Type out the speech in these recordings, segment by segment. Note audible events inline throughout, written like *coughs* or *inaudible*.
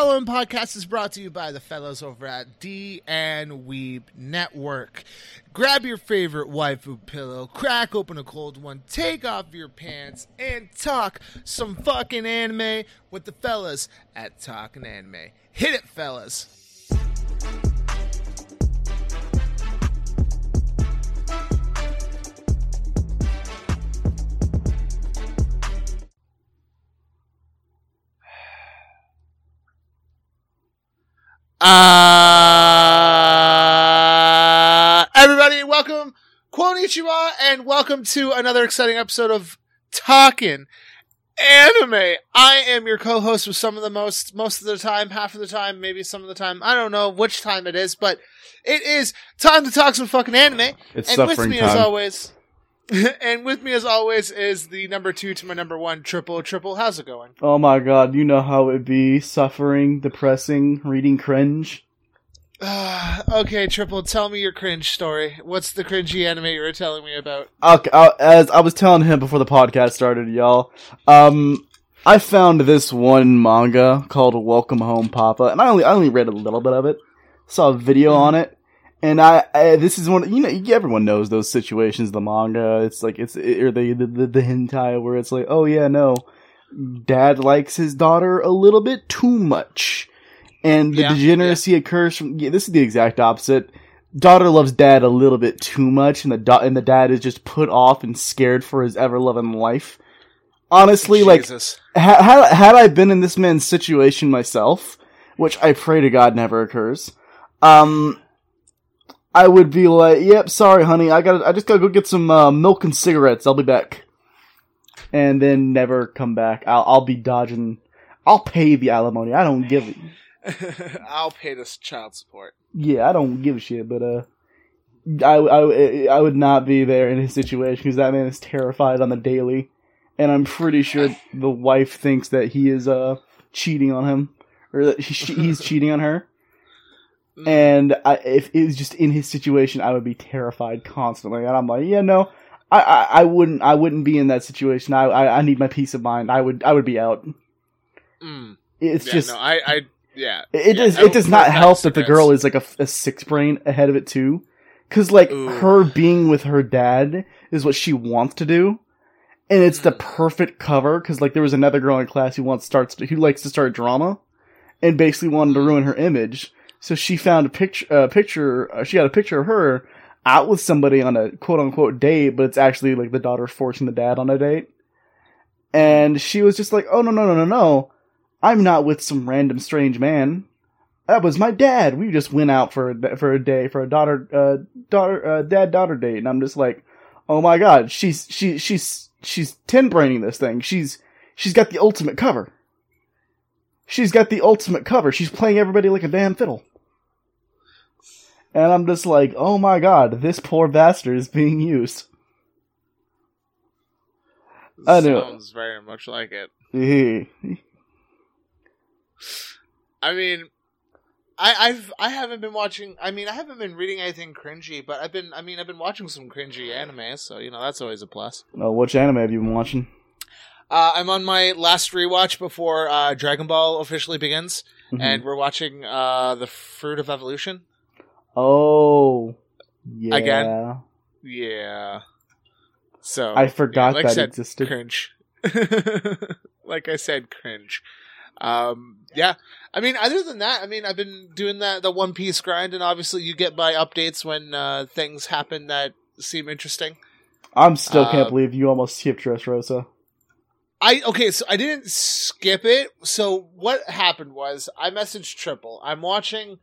following podcast is brought to you by the fellows over at D and Weeb Network. Grab your favorite waifu pillow, crack open a cold one, take off your pants, and talk some fucking anime with the fellas at Talking Anime. Hit it, fellas. Uh, everybody, welcome, Konnichiwa, and welcome to another exciting episode of Talking Anime. I am your co-host with some of the most, most of the time, half of the time, maybe some of the time. I don't know which time it is, but it is time to talk some fucking anime. It's and with me time. as always, *laughs* and with me as always is the number two to my number one, Triple Triple. How's it going? Oh my god, you know how it be suffering, depressing, reading cringe. Uh, *sighs* okay, Triple, tell me your cringe story. What's the cringy anime you were telling me about? Okay, uh, as I was telling him before the podcast started, y'all, um, I found this one manga called Welcome Home Papa, and I only I only read a little bit of it, saw a video on it, and I, I this is one you know everyone knows those situations the manga it's like it's or the the the, the hentai where it's like oh yeah no, dad likes his daughter a little bit too much. And the Yeah, degeneracy occurs from yeah, this is the exact opposite. Daughter loves dad a little bit too much, and the da- and the dad is just put off and scared for his ever loving life. Honestly, like Jesus. ha- had had I been in this man's situation myself, which I pray to God never occurs, um, I would be like, "Yep, sorry, honey, I got, I just gotta go get some uh, milk and cigarettes. I'll be back," and then never come back. I'll, I'll be dodging. I'll pay the alimony. I don't give. it. *laughs* I'll pay this child support. Yeah, I don't give a shit, but uh, I, I, I would not be there in his situation because that man is terrified on the daily, and I'm pretty sure the wife thinks that he is uh cheating on him or that he, he's *laughs* cheating on her. Mm. And I, if it was just in his situation, I would be terrified constantly. And I'm like, yeah, no, I, I, I wouldn't, I wouldn't be in that situation. I, I, I need my peace of mind. I would, I would be out. Mm. It's yeah, just, no, I, I, yeah. it Yeah, does. It does don't help that the girl is like a, a six brain ahead of it too, because like Ooh. her being with her dad is what she wants to do, and it's the Mhm. perfect cover. Because like there was another girl in class who wants starts to, who likes to start drama, and basically wanted to ruin her image. So she found a picture. A picture. Uh, she got a picture of her out with somebody on a quote unquote date, but it's actually like the daughter forcing the dad on a date. And she was just like, "Oh no no no no no, I'm not with some random strange man. That was my dad. We just went out for a, for a day for a daughter uh daughter uh, dad daughter date." And I'm just like, "Oh my god, she's she she's she's ten braining this thing. She's she's got the ultimate cover. She's got the ultimate cover. She's playing everybody like a damn fiddle." And I'm just like, "Oh my god, this poor bastard is being used." I know. Sounds very much like it. *laughs* I mean, I, I've I haven't been watching. I mean, I haven't been reading anything cringy, but I've been. I mean, I've been watching some cringy anime, so you know that's always a plus. Oh, which anime have you been watching? Uh, I'm on my last rewatch before uh, Dragon Ball officially begins, Mhm. and we're watching uh, the Fruit of Evolution. Oh, yeah. Again? Yeah. So I forgot yeah, like that I said, existed. cringe. *laughs* like I said, cringe. Um, yeah. I mean, other than that, I mean, I've been doing that the One Piece grind, and obviously, you get my updates when uh, things happen that seem interesting. I'm still can't Uh, believe you almost skipped Dressrosa. I okay, so I didn't skip it. So what happened was I messaged Triple. I'm watching.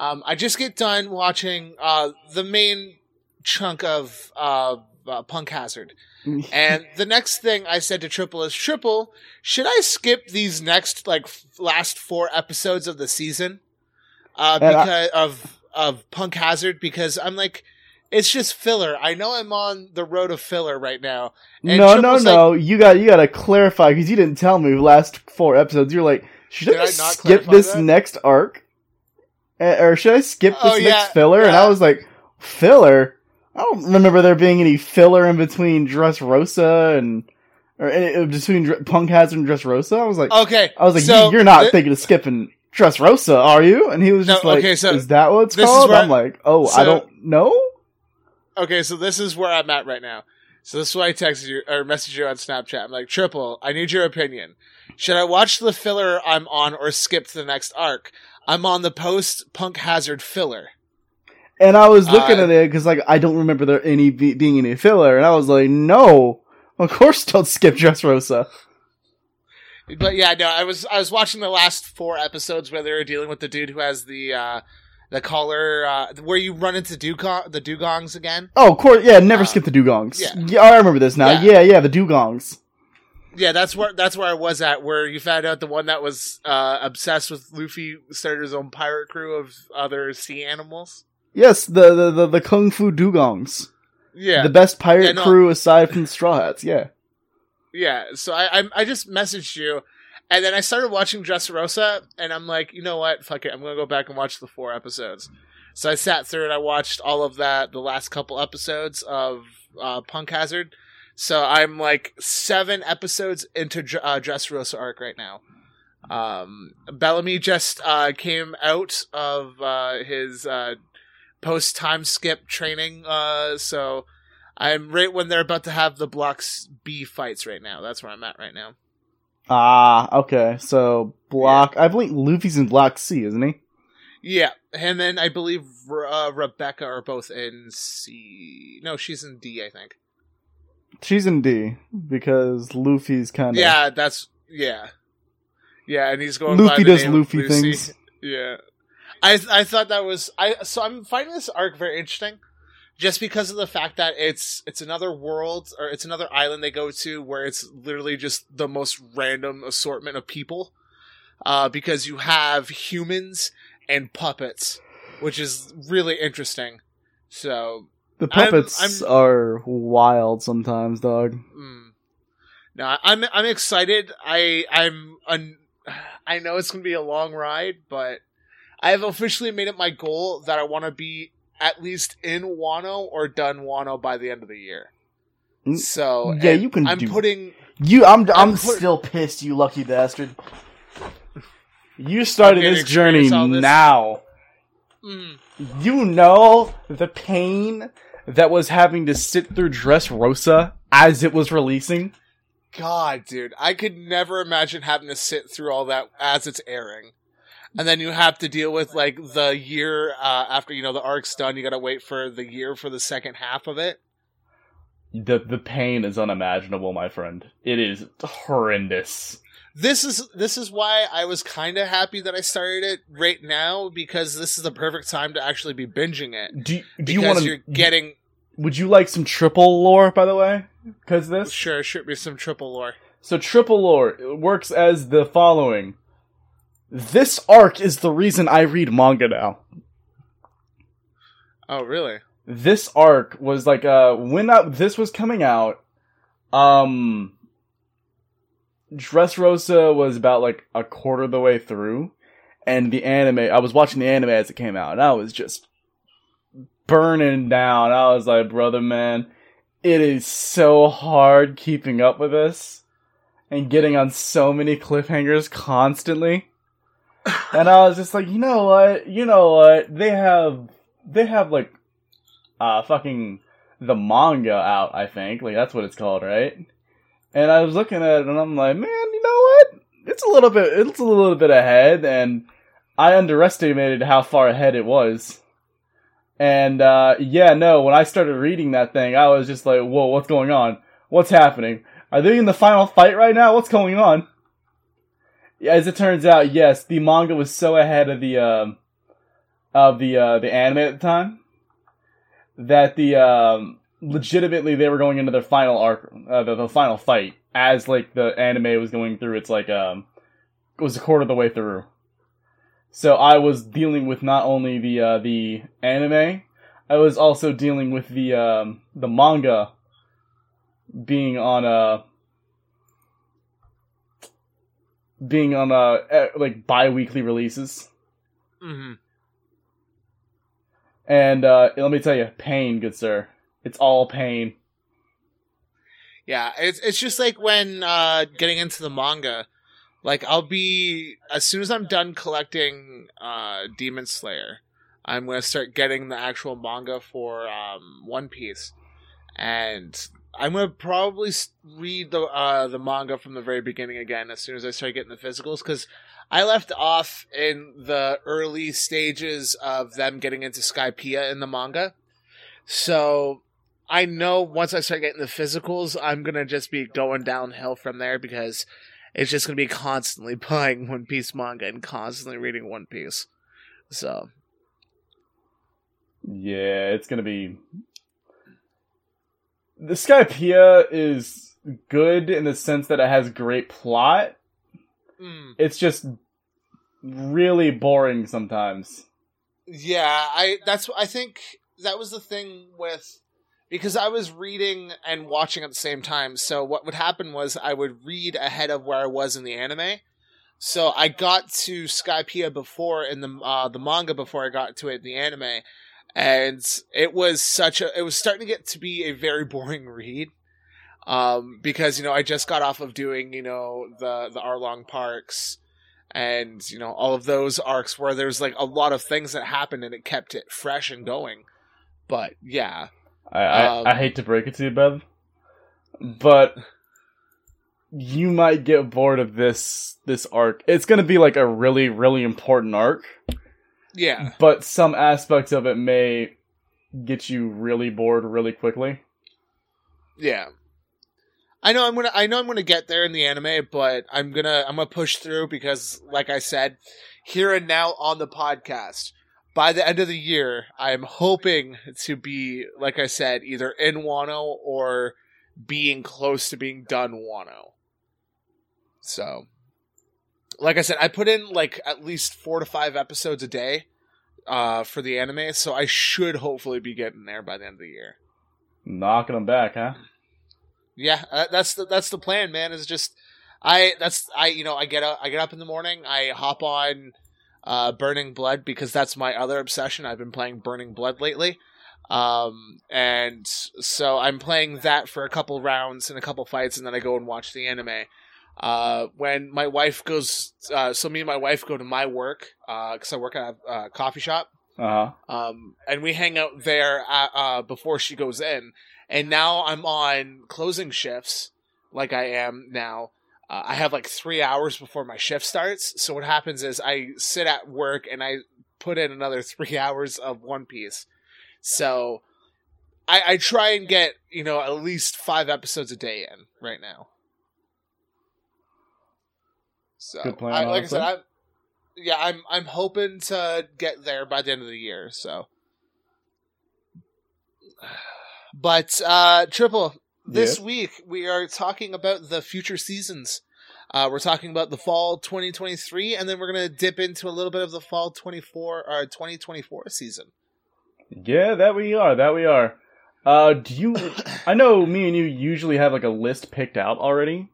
Um, I just get done watching uh the main chunk of uh, uh Punk Hazard. *laughs* And the next thing I said to Triple is, Triple, should I skip these next like f- last four episodes of the season, uh, And I- because of of Punk Hazard? Because I'm like, it's just filler. I know I'm on the road of filler right now. no, no, Triple's no. you got you got to clarify because you didn't tell me last four episodes. You're like, should I, I skip this that? next arc, or should I skip this Oh, next yeah, filler? And. I was like, filler. I don't remember there being any filler in between Dressrosa and or eh, between Dr- Punk Hazard and Dressrosa. I was like, Okay, I was like, so you, you're not thi- thinking of skipping Dressrosa, are you? And he was No, just like, okay, so is that what it's called? where- I'm like, oh, I don't know. Okay, so this is where I'm at right now. So this is why I texted you or messaged you on Snapchat. I'm like, Triple, I need your opinion. Should I watch the filler I'm on or skip to the next arc? I'm on the post Punk Hazard filler. And I was looking Uh, at it because like I don't remember there any be- being any filler, and I was like, no, of course don't skip Dressrosa. But yeah, no, I was I was watching the last four episodes where they were dealing with the dude who has the uh the collar uh where you run into Dugong the Dugongs again. Oh, of course, yeah, never Uh, skip the dugongs. yeah. Yeah. I remember this now. Yeah. Yeah, yeah, the dugongs. Yeah, that's where that's where I was at. Where you found out the one that was uh, obsessed with Luffy started his own pirate crew of other sea animals. Yes, the the the, the kung fu dugongs. Yeah, The best pirate Yeah, no. crew aside from the Straw Hats. Yeah. yeah. So I, I I just messaged you, and then I started watching Dressrosa, and I'm like, you know what? Fuck it, I'm gonna go back and watch the four episodes. So I sat through it. I watched all of that, the last couple episodes of uh, Punk Hazard. So I'm like seven episodes into uh, Dressrosa arc right now. Um, Bellamy just uh, came out of uh, his uh, post time skip training, uh, so I'm right when they're about to have the blocks B fights right now. That's where I'm at right now. Ah, okay. So block. I believe Luffy's in Block C, isn't he? Yeah, him and I believe uh, Rebecca are both in C. No, she's in D, I think. She's in D because Luffy's kind of. Yeah, that's yeah, yeah, and he's going. by Luffy does Luffy things. *laughs* Yeah, I I thought that was I. So I'm finding this arc very interesting, just because of the fact that it's it's another world or it's another island they go to where it's literally just the most random assortment of people, uh, because you have humans and puppets, which is really interesting. So The I'm- puppets I'm- are wild sometimes, dog. Mm. No, I'm I'm excited. I I'm un, I know it's gonna be a long ride, but I have officially made it my goal that I want to be at least in Wano or done Wano by the end of the year. Mm, So yeah, you can I'm putting You, I'm, I'm, I'm put- still pissed. You lucky bastard. You started this journey this. now. mm, You know the pain that was having to sit through Dressrosa as it was releasing. God, dude, I could never imagine having to sit through all that as it's airing. And then you have to deal with like the year uh, after you know the arc's done. You got to wait for the year for the second half of it. The the pain is unimaginable, my friend. It is horrendous. this is this is why I was kind of happy that I started it right now because this is the perfect time to actually be binging it. Do do Because you want to? you're getting Would you like some triple lore, by the way? Because this sure should be some triple lore. So triple lore works as the following. This arc is the reason I read manga now. Oh really? This arc was like uh when I, this was coming out, um Dressrosa was about like a quarter of the way through and the anime I was watching the anime as it came out and I was just burning down. I was like, brother man, it is so hard keeping up with this and getting on so many cliffhangers constantly. and I was just like, you know what? You know what? They have they have like uh fucking the manga out, I think. Like that's what it's called, right? And I was looking at it and I'm like, man, you know what? It's a little bit it's a little bit ahead and I underestimated how far ahead it was. And uh yeah, no, when I started reading that thing, I was just like, whoa, what's going on? What's happening? Are they in the final fight right now? What's going on? As it turns out, yes, the manga was so ahead of the um, of the uh, the anime at the time that the um, legitimately they were going into their final arc, uh, the, the final fight as like the anime was going through. It's like um, was a quarter of the way through. So I was dealing with not only the uh, the anime, I was also dealing with the um, the manga being on a being on a eh, like bi-weekly releases. hmm And uh, let me tell you, pain, good sir. It's all pain. Yeah, it's it's just like when uh, getting into the manga, Like I'll be as soon as I'm done collecting uh Demon Slayer, I'm gonna start getting the actual manga for um One Piece, and I'm gonna probably read the uh the manga from the very beginning again as soon as I start getting the physicals because I left off in the early stages of them getting into Skypiea in the manga, so I know once I start getting the physicals, I'm gonna just be going downhill from there because it's just gonna be constantly *laughs* buying One Piece manga and constantly reading One Piece. So Yeah, it's gonna be. The Skypiea is good in the sense that it has great plot. mm, It's just really boring sometimes. yeah, I that's I think that was the thing with because I was reading and watching at the same time. So what would happen was I would read ahead of where I was in the anime. So I got to Skypiea before in the uh, the manga before I got to it in the anime, and it was such a it was starting to get to be a very boring read. Um, because you know I just got off of doing you know the the Arlong parks, and you know all of those arcs where there's like a lot of things that happened and it kept it fresh and going. But yeah, I, I, Um, I hate to break it to you, Bev, but you might get bored of this this arc. It's gonna be like a really really important arc, yeah, but some aspects of it may get you really bored really quickly. yeah. I know I'm gonna I know I'm gonna get there in the anime, but I'm gonna I'm gonna push through because like I said, here and now on the podcast, by the end of the year, I'm hoping to be, like I said, either in Wano or being close to being done Wano. So like I said, I put in like at least four to five episodes a day uh for the anime, so I should hopefully be getting there by the end of the year. Knocking them back, huh? Yeah, uh, that's the that's the plan, man. Is just I that's I you know I get up I get up in the morning, I hop on uh Burning Blood because that's my other obsession. I've been playing Burning Blood lately. Um and so I'm playing that for a couple rounds and a couple fights and then I go and watch the anime. Uh when my wife goes uh so me and my wife go to my work uh cuz I work at a uh, coffee shop Uh huh. um, and we hang out there at, uh, before she goes in. And now I'm on closing shifts, like I am now. Uh, I have like three hours before my shift starts. So what happens is I sit at work and I put in another *laughs* three hours of One Piece. So I, I try and get you know at least five episodes a day in right now. So Good plan, I, like I said, I'm yeah, I'm I'm hoping to get there by the end of the year. So, *sighs* but uh, triple this Yeah. week we are talking about the future seasons. Uh, we're talking about the fall 2023, and then we're gonna dip into a little bit of the fall 24 or 2024 season. Yeah, that we are. That we are. Uh, do you? *coughs* I know me and you usually have like a list picked out already.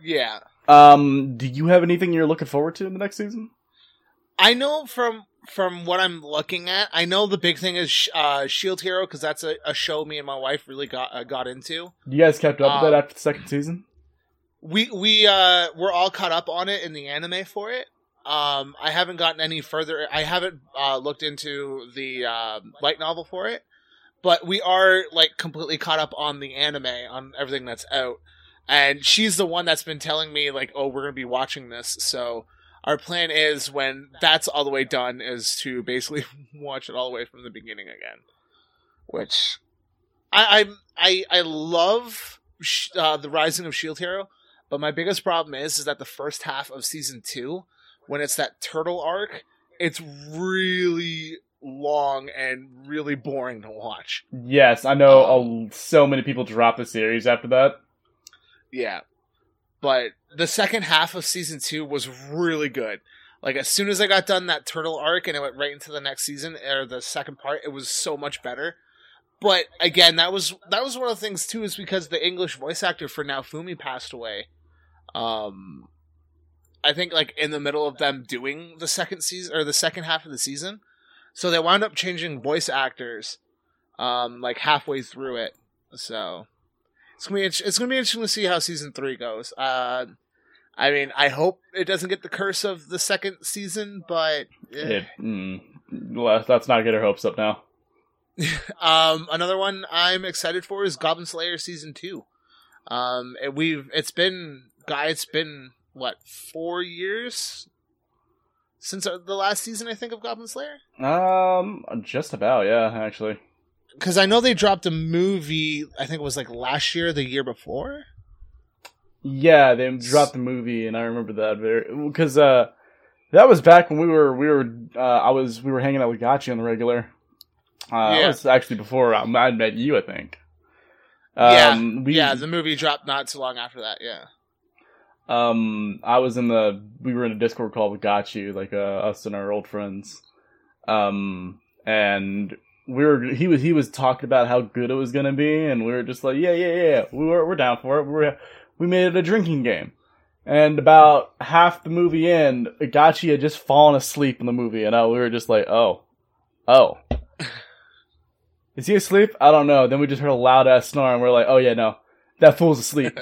Yeah, Um, do you have anything you're looking forward to in the next season? I know from from what I'm looking at, I know the big thing is uh, Shield Hero because that's a, a show me and my wife really got uh, got into. You guys kept up with Um, that after the second season? we we uh we're all caught up on it in the anime for it um i haven't gotten any further i haven't uh looked into the um light novel for it but we are like completely caught up on the anime on everything that's out and she's the one that's been telling me like oh we're gonna be watching this so our plan is when that's all the way done is to basically *laughs* watch it all the way from the beginning again which i i'm i i love sh- uh, the rising of shield hero but my biggest problem is is that the first half of season two, when it's that turtle arc, it's really long and really boring to watch. Yes, I know. um, a, so many people drop the series after that. Yeah. But the second half of season two was really good. Like as soon as I got done that turtle arc and it went right into the next season or the second part, it was so much better. But again, that was that was one of the things too, is because the English voice actor for Naofumi passed away. Um I think like in the middle of them doing the second season or the second half of the season. So they wound up changing voice actors um like halfway through it. So it's gonna be it's gonna be interesting to see how season three goes. Uh, I mean, I hope it doesn't get the curse of the second season, but eh. It, mm, let's not get our hopes up now. *laughs* um, another one I'm excited for is Goblin Slayer season two. Um, and we've it's been guy, it's been what four years since uh, the last season, I think, of Goblin Slayer. Um, just about, yeah, actually. Because I know they dropped a movie. I think it was like last year, the year before. Yeah, they dropped the movie, and I remember that very because uh, that was back when we were we were uh, I was we were hanging out with Gotchi on the regular. Uh, Yeah. Was actually before I I met you, I think. yeah, Um, we, yeah. The movie dropped not too long after that. Yeah. um, I was in the we were in a Discord call with Gotchi, like uh, us and our old friends. Um, and we were he was he was talking about how good it was gonna be, and we were just like, yeah, yeah, yeah, we were we're down for it. We're we made it a drinking game. And about half the movie in, Gotchi had just fallen asleep in the movie, and uh, we were just like, oh, oh. *laughs* Is he asleep? I don't know. Then we just heard a loud ass snore, and we're like, oh yeah, no, that fool's asleep.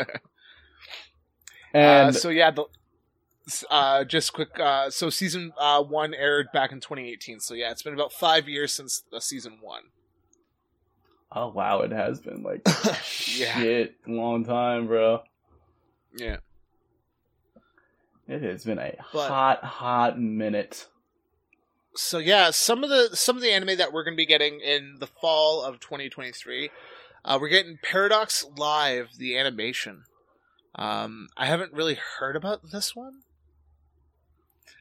*laughs* and uh, so yeah, the, uh, just quick. Uh, so season uh, one aired back in 2018. So yeah, it's been about five years since uh, season one. oh wow, it has been like *laughs* Yeah. shit long time, bro. Yeah. It has been a But- hot, hot minute. So yeah, some of the some of the anime that we're going to be getting in the fall of 2023, uh, we're getting Paradox Live, the animation. Um, I haven't really heard about this one.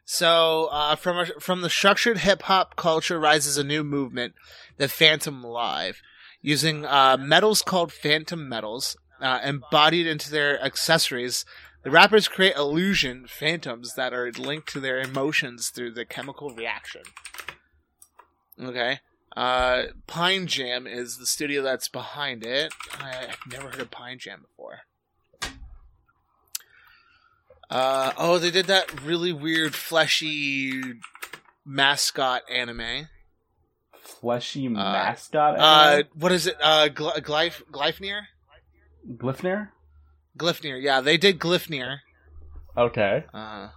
So uh, from a, from the structured hip hop culture rises a new movement, the Phantom Live, using uh, metals called Phantom metals uh, embodied into their accessories. The rappers create illusion phantoms that are linked to their emotions through the chemical reaction. Okay. Uh, Pine Jam is the studio that's behind it. I've never heard of Pine Jam before. Uh, oh, they did that really weird fleshy mascot anime. Fleshy mascot. Uh, what is it? Uh, Gl- Gleipnir? Gleipnir. Yeah, they did Gleipnir. Okay. Uh,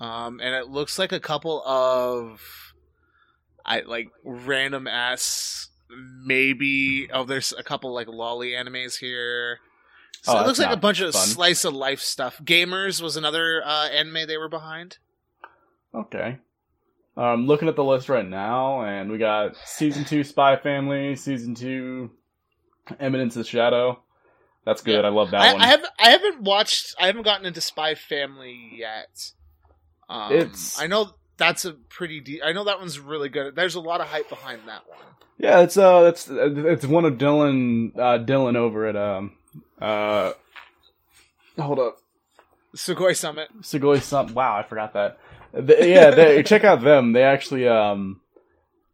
um, and it looks like a couple of, I like random ass maybe. Oh, there's a couple like lolly animes here. So Oh, it looks like a bunch of fun. slice of life stuff. Gamers was another uh, anime they were behind. Okay. Um, looking at the list right now, and we got season two Spy Family, season two Eminence of Shadow. That's good. Yeah. I love that I, one. I have I haven't watched. I haven't gotten into Spy Family yet. Um, It's- I know that's a pretty. De- I know that one's really good. There's a lot of hype behind that one. Yeah, it's uh, it's it's one of Dylan uh, Dylan over at um uh. Hold up, Sugoi Summit. Sugoi Summit. Wow, I forgot that. They, yeah, they, *laughs* check out them. They actually um,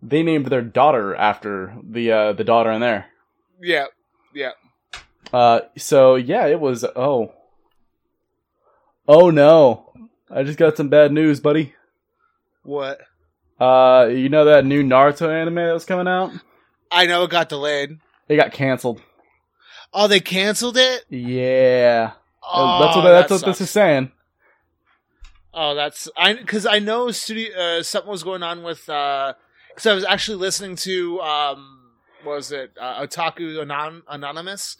they named their daughter after the uh the daughter in there. Yeah, yeah. Uh, so yeah, it was. Oh, oh no! I just got some bad news, buddy. What? Uh, you know that new Naruto anime that was coming out? I know it got delayed. It got canceled. Oh, they canceled it. Yeah, Oh, that's what that's that what this is saying. Oh, that's I because I know studio uh, something was going on with because I was actually listening to um what was it uh, Otaku Anon- Anonymous,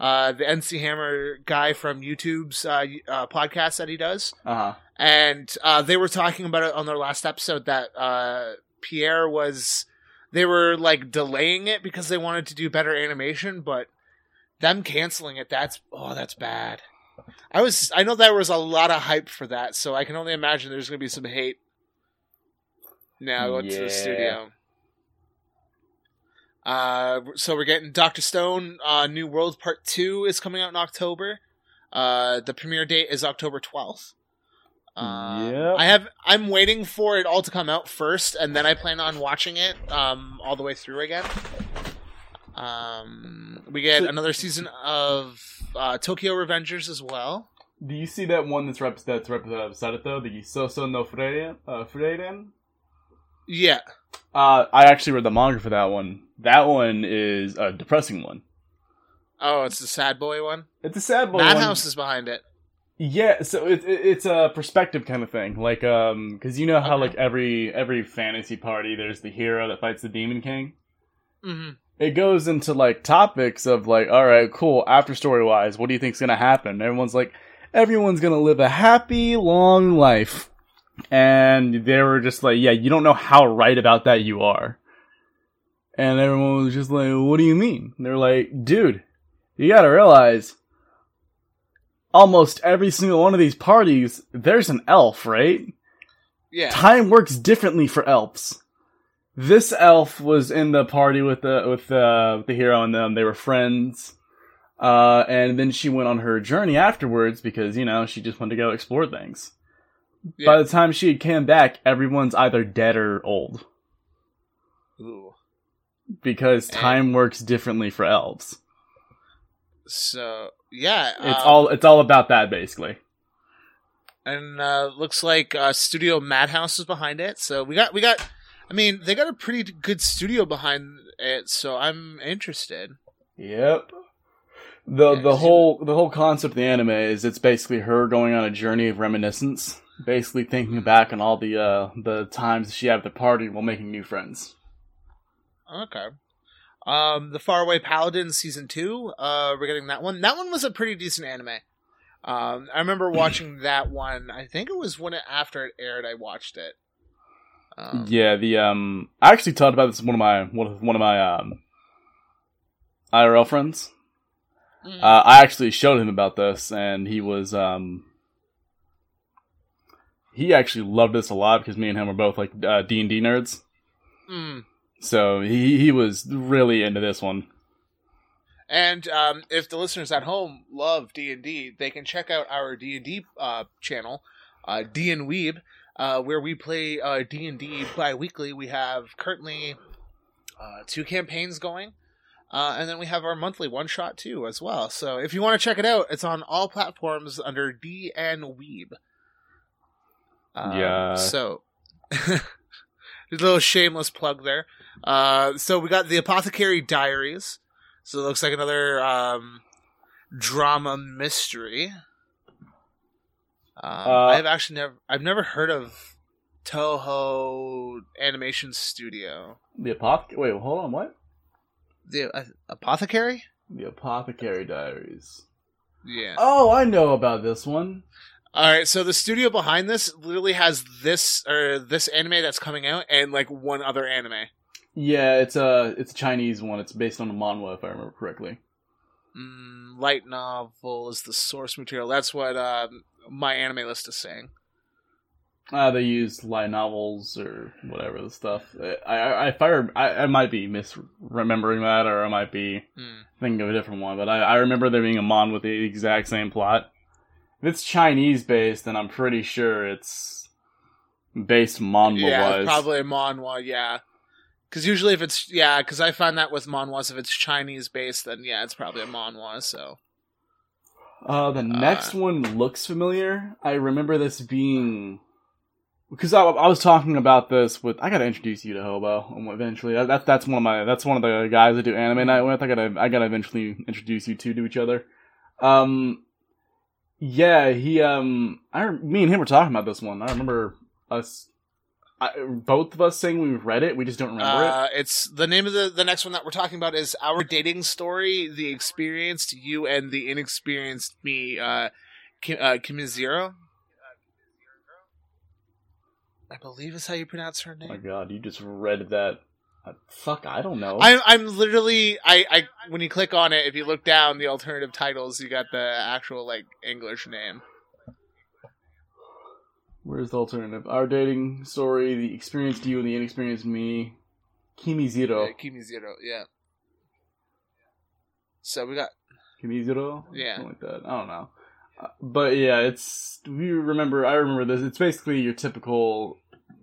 uh the NC Hammer guy from YouTube's uh, uh, podcast that he does, Uh huh. and uh, they were talking about it on their last episode that uh Pierrot was they were like delaying it because they wanted to do better animation, but them canceling it that's oh that's bad. I was I know there was a lot of hype for that, so I can only imagine there's going to be some hate now going to the studio. Uh, so we're getting Doctor Stone. Uh, New World Part Two is coming out in October. Uh, the premiere date is October twelfth. Um, Yep. I have. I'm waiting for it all to come out first, and then I plan on watching it um, all the way through again. Um, we get So- another season of uh, Tokyo Revengers as well. Do you see that one that's rep- that's represented it though? The Soso no Frieren? Uh, Frieren? Yeah, Uh, I actually read the manga for that one. That one is a depressing one. Oh, it's the sad boy one. It's a sad boy. Madhouse is behind it. Yeah, so it, it, it's a perspective kind of thing, like um, because you know how Okay. like every every fantasy party, there's the hero that fights the demon king. hmm It goes into like topics of like, all right, cool. After story wise, what do you think's gonna happen? Everyone's like, everyone's gonna live a happy long life, and they were just like, yeah, you don't know how right about that you are. And everyone was just like, what do you mean? They're like, dude, you gotta realize almost every single one of these parties, there's an elf, right? Yeah. Time works differently for elves. This elf was in the party with the with the the hero and them. They were friends. Uh, and then she went on her journey afterwards because you know she just wanted to go explore things. Yeah. By the time she came back, everyone's either dead or old Ooh. because And- time works differently for elves. So yeah, It's um, all it's all about that basically. and uh, looks like uh, Studio Madhouse is behind it. So we got we got. I mean, they got a pretty good studio behind it, so I'm interested. Yep. The Yeah, the whole the whole concept of the anime is it's basically her going on a journey of reminiscence, basically thinking back on all the uh the times she had at the party while making new friends. Okay. Um, the Faraway Paladin season two. Uh, we're getting that one. That one was a pretty decent anime. Um, I remember *clears throat* watching that one. I think it was when it after it aired. I watched it. Um, yeah, the um I actually talked about this with one of my one of, one of my um IRL friends. mm, Uh, I actually showed him about this, and he was um he actually loved this a lot because me and him were both like uh, D and D nerds. mm. So he he was really into this one. And um, if the listeners at home love D and D, they can check out our D and D uh, channel, uh, D and Weeb, uh, where we play uh, D and D bi-weekly. We have currently uh, two campaigns going, uh, and then we have our monthly one shot too as well. So if you want to check it out, it's on all platforms under D and Weeb. Yeah. So. *laughs* A little shameless plug there. Uh, so we got the Apothecary Diaries. So it looks like another um, drama mystery. Um, Uh, I've actually never I've never heard of Toho Animation Studio. The apothecary. Wait, hold on. What? The uh, Apothecary? The Apothecary Diaries. Yeah. Oh, I know about this one. All right, so the studio behind this literally has this or this anime that's coming out and like one other anime. Yeah, it's a it's a Chinese one. It's based on a manhwa, if I remember correctly. Mm, light novel is the source material. That's what um, my anime list is saying. Uh, they used light novels or whatever the stuff. I, I, if I, rem- I, I might be misremembering that, or I might be Mm. thinking of a different one. But I, I remember there being a mon with the exact same plot. If it's Chinese based, then I'm pretty sure it's based manhwa yeah, probably a manhwa. Yeah, because usually if it's yeah, because I find that with manhwas, if it's Chinese based, then yeah, it's probably a manhwa. So Uh, the next one looks familiar. I remember this being because I, I was talking about this with. I gotta introduce you to Hobo eventually. That, that that's one of my that's one of the guys I do anime night with. I gotta I gotta eventually introduce you two to each other. Um, yeah, he um, I me and him were talking about this one. I remember us. I, both of us saying we read it, we just don't remember it. uh, it's the name of the the next one that we're talking about is our dating story: the experienced you and the inexperienced me. Uh, Kim, uh, Kimizero. I believe is how you pronounce her Oh my name. god, you just read that. Uh, fuck, I don't know. I'm I'm literally I I when you click on it, if you look down the alternative titles, you got the actual like English name. Where's the alternative? Our dating story, the experienced you and the inexperienced me. Kimi Zero. Yeah, Kimi Zero, yeah. So we got Kimi Zero? Yeah. Something like that. I don't know. Uh, but yeah, it's. We remember. I remember this. It's basically your typical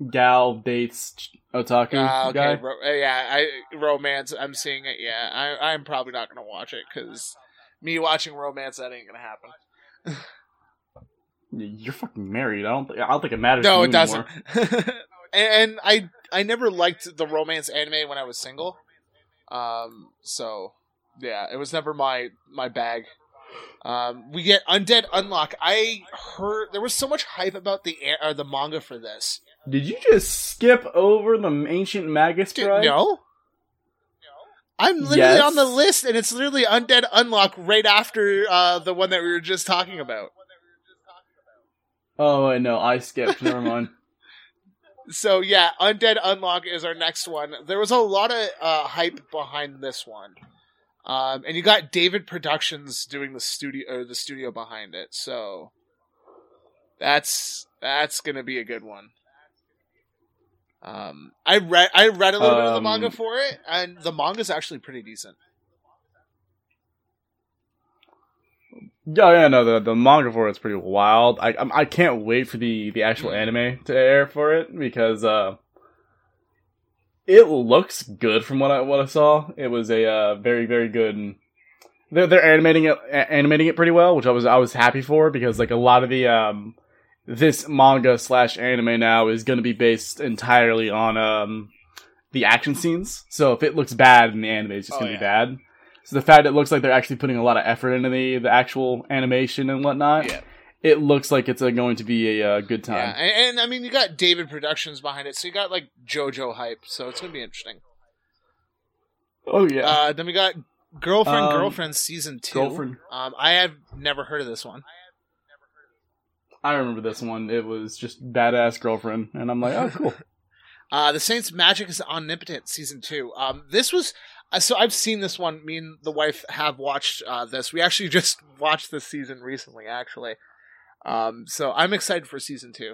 gal dates otaku Ah, okay, guy. ro- uh, yeah, I romance. I'm seeing it. Yeah, I I'm probably not gonna watch it because me watching romance that ain't gonna happen. *laughs* You're fucking married. I don't. Think, I don't think it matters. No, it doesn't. *laughs* and I I never liked the romance anime when I was single. Um, so yeah, it was never my my bag. Um, we get Undead Unlock. I heard there was so much hype about the uh, the manga for this. Did you just skip over the ancient Magus Dude, bride? no. I'm literally Yes. on the list, and it's literally Undead Unlock right after uh, the one that we were just talking about. Oh wait, no, I skipped. Never mind. *laughs* So yeah, Undead Unlock is our next one. There was a lot of uh, hype behind this one, um, and you got David Productions doing the studio or the studio behind it. So that's that's gonna be a good one. Um, I read I read a little bit of the Um, manga for it, and the manga's actually pretty decent. Yeah, yeah, no, the the manga for it's pretty wild. I I'm- I can't wait for the the actual anime to air for it because uh, it looks good from what I what I saw. It was a uh, very very good. They're they're animating it a- animating it pretty well, which I was I was happy for because like a lot of the um this manga slash anime now is going to be based entirely on um the action scenes. So if it looks bad in the anime, it's just Oh, going to yeah. be bad. So the fact it looks like they're actually putting a lot of effort into the the actual animation and whatnot, Yeah. it looks like it's uh going to be a uh, good time. Yeah, and, and I mean you got David Productions behind it, so you got like JoJo hype, so it's gonna be interesting. Oh yeah, Uh, then we got Girlfriend Um, Girlfriend season two. girlfriend. Um, I have never heard of this one. I remember this one. It was just badass girlfriend, and I'm like, oh cool. *laughs* Uh, the Saints Magic is Omnipotent season two. Um, this was so I've seen this one. Me and the wife have watched uh, this. We actually *laughs* just watched this season recently, actually. Um, so I'm excited for season two.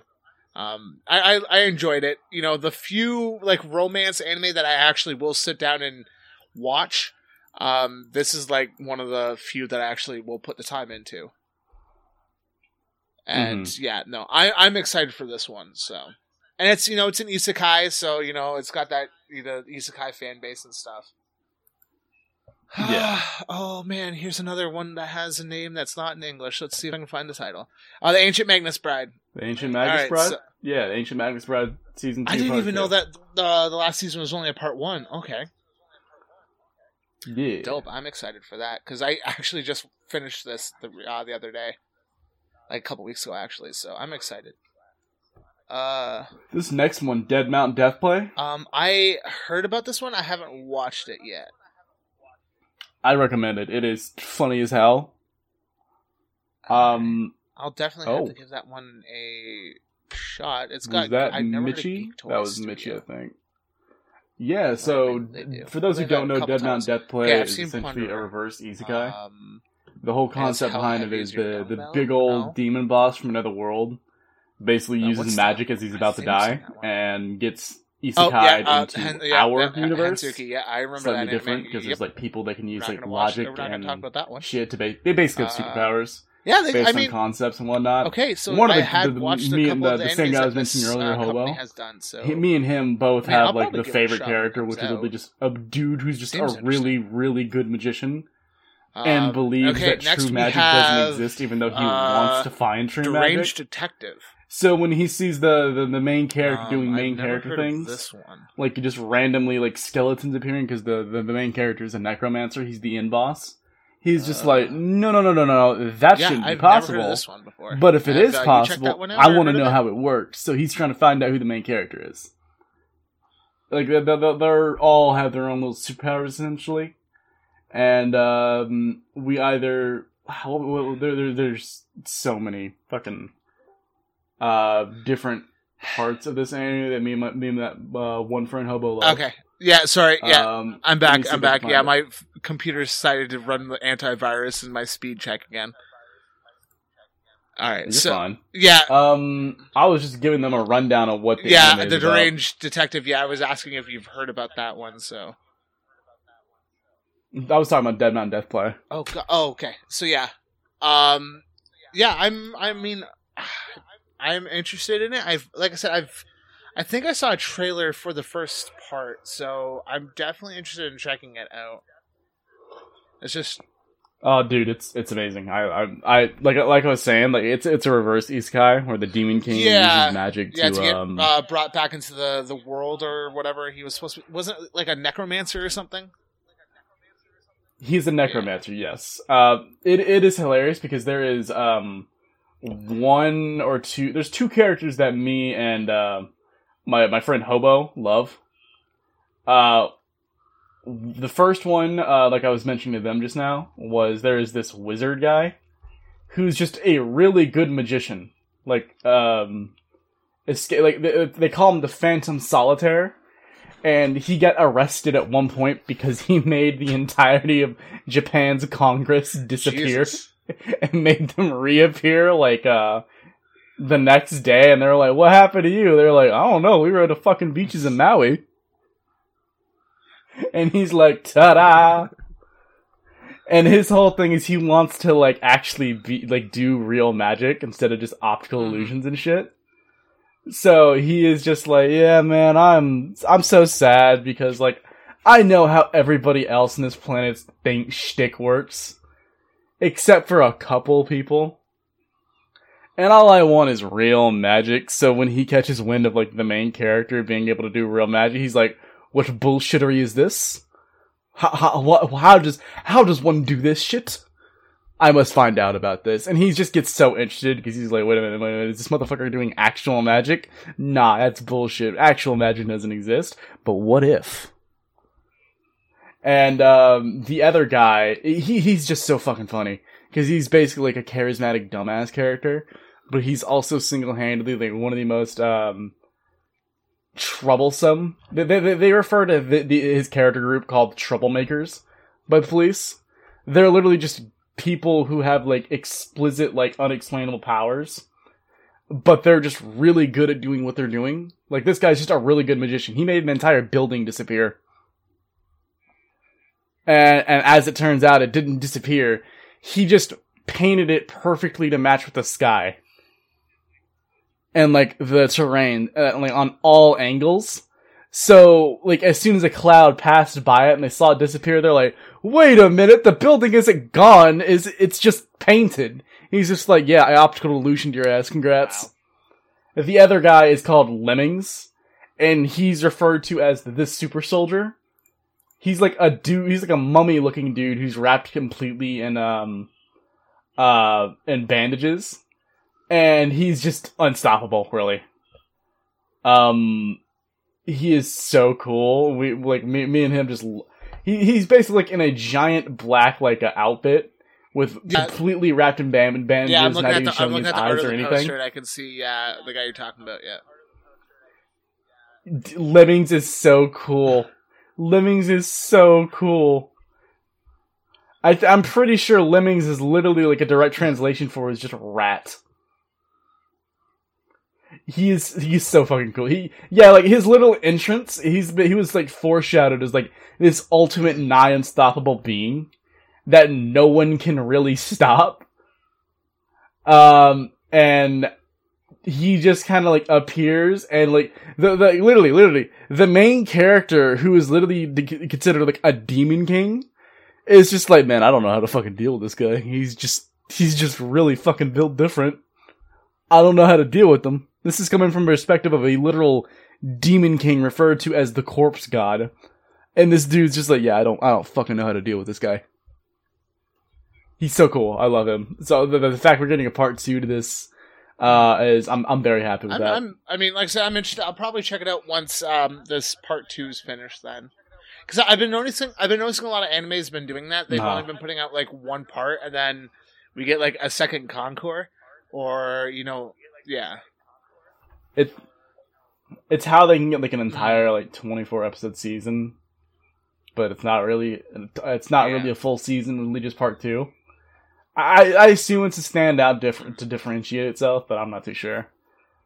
Um, I, I I enjoyed it. You know, the few like romance anime that I actually will sit down and watch. Um, this is like one of the few that I actually will put the time into. And yeah, no, I I'm excited for this one. So, and it's you know it's an isekai, so you know it's got that you know isekai fan base and stuff. Yeah. *sighs* oh man, here's another one that has a name that's not in English. Let's see if I can find the title. Uh, the Ancient Magnus Bride. The Ancient Magnus Alright, Bride. so- yeah, the Ancient Magnus Bride season two. I didn't even two. know that uh, the last season was only a part one. Okay, Yeah, dope. I'm excited for that because I actually just finished this the uh, the other day, like a couple weeks ago actually. So I'm excited. Uh, This next one, Dead Mountain Death Play. um, I heard about this one. I haven't watched it yet. I recommend it. It is funny as hell. Um, I'll definitely have oh. to give that one a shot. It's got that I never Mitchie? That was Studio. Mitchie, I think. Yeah. So do. for those who don't know, Dead Mountain times. Death Play Yeah, is essentially a Plunderer. reverse isekai. Um, the whole concept behind it is, the the big old No? demon boss from another world basically Uh, uses magic the- as he's about to I've seen die and gets oh isekai yeah, uh, into Hen- yeah, our yeah, universe. Hensuki, yeah, I remember Slightly that different because Yep. there's like people that can use like watch logic We're not gonna and talk about that one. shit to ba- they basically have Uh, superpowers Yeah, they, based I mean, on concepts and whatnot. okay, so one of I the- had the- watched me a and the- of the, the same guy I was mentioning earlier, uh, Hobo. has done. So He- me and him both I mean, I'll have like the give it a favorite shot when it character, which is literally just a dude who's just Seems a really, really good magician and Um, believes okay, that true magic have, doesn't exist, even though he uh, wants to find true Deranged magic. Detective. So when he sees the the, the main character Um, doing I've main character things, This one. like just randomly like skeletons appearing because the, the the main character is a necromancer. He's the in boss. He's just Uh, like, no, no, no, no, no, that Yeah, shouldn't be I've never heard possible. this one before. But if it Have, is uh, you checked that possible, I want to know it? how it works. So he's trying to find out who the main character is. Like they they they're all have their own little superpowers essentially, and um, we either well, there, there there's so many fucking uh different parts of this anime that me and my, me and that uh, one friend hobo. Okay. Yeah. Sorry. Yeah. Um, I'm back. I'm if I can back. Yeah, my f- computer decided to run the antivirus and my speed check again. All right. You're so fine. yeah, Um, I was just giving them a rundown of what the yeah, the about. deranged detective. Yeah, I was asking if you've heard about that one. So I was talking about Dead Mountain Death Play. oh, oh okay. So yeah, um, yeah. I'm. I mean, I'm interested in it. I've like I said, I've. I think I saw a trailer for the first part, so I'm definitely interested in checking it out. It's just Oh, dude, it's it's amazing. I I, I like like I was saying, like it's it's a reverse isekai where the Demon King Yeah. uses magic to. yeah to, to get um. uh, brought back into the the world or whatever he was supposed to. Wasn't it like a necromancer or something? He's a necromancer, yes. Uh, it it is hilarious because there is um one or two. There's two characters that me and uh, my my friend Hobo love. Uh, the first one, uh, like I was mentioning to them just now, was there is this wizard guy who's just a really good magician. Like um, escape like they, they call him the Phantom Solitaire and he got arrested at one point because he *laughs* made the entirety of Japan's Congress disappear Jesus. *laughs* and made them reappear like uh the next day and they're like, What happened to you? They're like, I don't know, we were at the fucking beaches in Maui. *laughs* And he's like, ta da And his whole thing is he wants to like actually be like do real magic instead of just optical Mhm. illusions and shit. So he is just like, yeah, man, I'm I'm so sad because like I know how everybody else in this planet's thing shtick works, except for a couple people. And all I want is real magic. So when he catches wind of like the main character being able to do real magic, he's like, "What bullshittery is this? How how, how does how does one do this shit?" I must find out about this. And he just gets so interested because he's like, wait a minute, wait a minute, is this motherfucker doing actual magic? Nah, that's bullshit. Actual magic doesn't exist. But what if? And um, the other guy, he he's just so fucking funny because he's basically like a charismatic dumbass character, but he's also single handedly like one of the most um, troublesome. They, they, they refer to the, the, his character group called troublemakers by the police. They're literally just people who have like explicit like unexplainable powers but they're just really good at doing what they're doing like this guy's just a really good magician he made an entire building disappear and and as it turns out it didn't disappear he just painted it perfectly to match with the sky and like the terrain uh, like on all angles so like as soon as a cloud passed by it and they saw it disappear they're like wait a minute, the building isn't gone, is it's just painted. He's just like, yeah, I optical illusioned your ass, congrats. The other guy is called Lemmings, and he's referred to as the super soldier. He's like a dude, he's like a mummy looking dude who's wrapped completely in, um, uh, in bandages. And he's just unstoppable, really. Um, he is so cool. We, like, me, me and him just, he, he's basically like in a giant black like uh, outfit with Yeah. completely wrapped in band- bandages, Yeah, I'm not at even the I'm showing looking his eyes or anything. poster, and I can see yeah the guy you're talking about. Yeah, D- Lemmings is so cool. Lemmings is so cool. I th- I'm pretty sure Lemmings is literally like a direct translation for is just rat. He is he's so fucking cool. He yeah, like his little entrance, he's he was like foreshadowed as like this ultimate nigh unstoppable being that no one can really stop. Um and he just kind of like appears and like the, the literally literally the main character who is literally de- considered like a demon king is just like man I don't know how to fucking deal with this guy. He's just he's just really fucking built different. I don't know how to deal with them this is coming from the perspective of a literal demon king referred to as the corpse god. And this dude's just like yeah I don't I don't fucking know how to deal with this guy. He's so cool. I love him. So the, the fact we're getting a part two to this uh, is I'm I'm very happy with I'm, that. I'm. I mean, like I said, I'm interested. I'll probably check it out once um this part two's finished. Then, because I've been noticing, I've been noticing a lot of animes been doing that. They've Uh-huh. only been putting out like one part, and then we get like a second concours, or you know, yeah, it it's how they can get like an entire like 24 episode season, but it's not really it's not Yeah. really a full season. Really, just part two. I I assume it's to stand out different to differentiate itself, but I'm not too sure.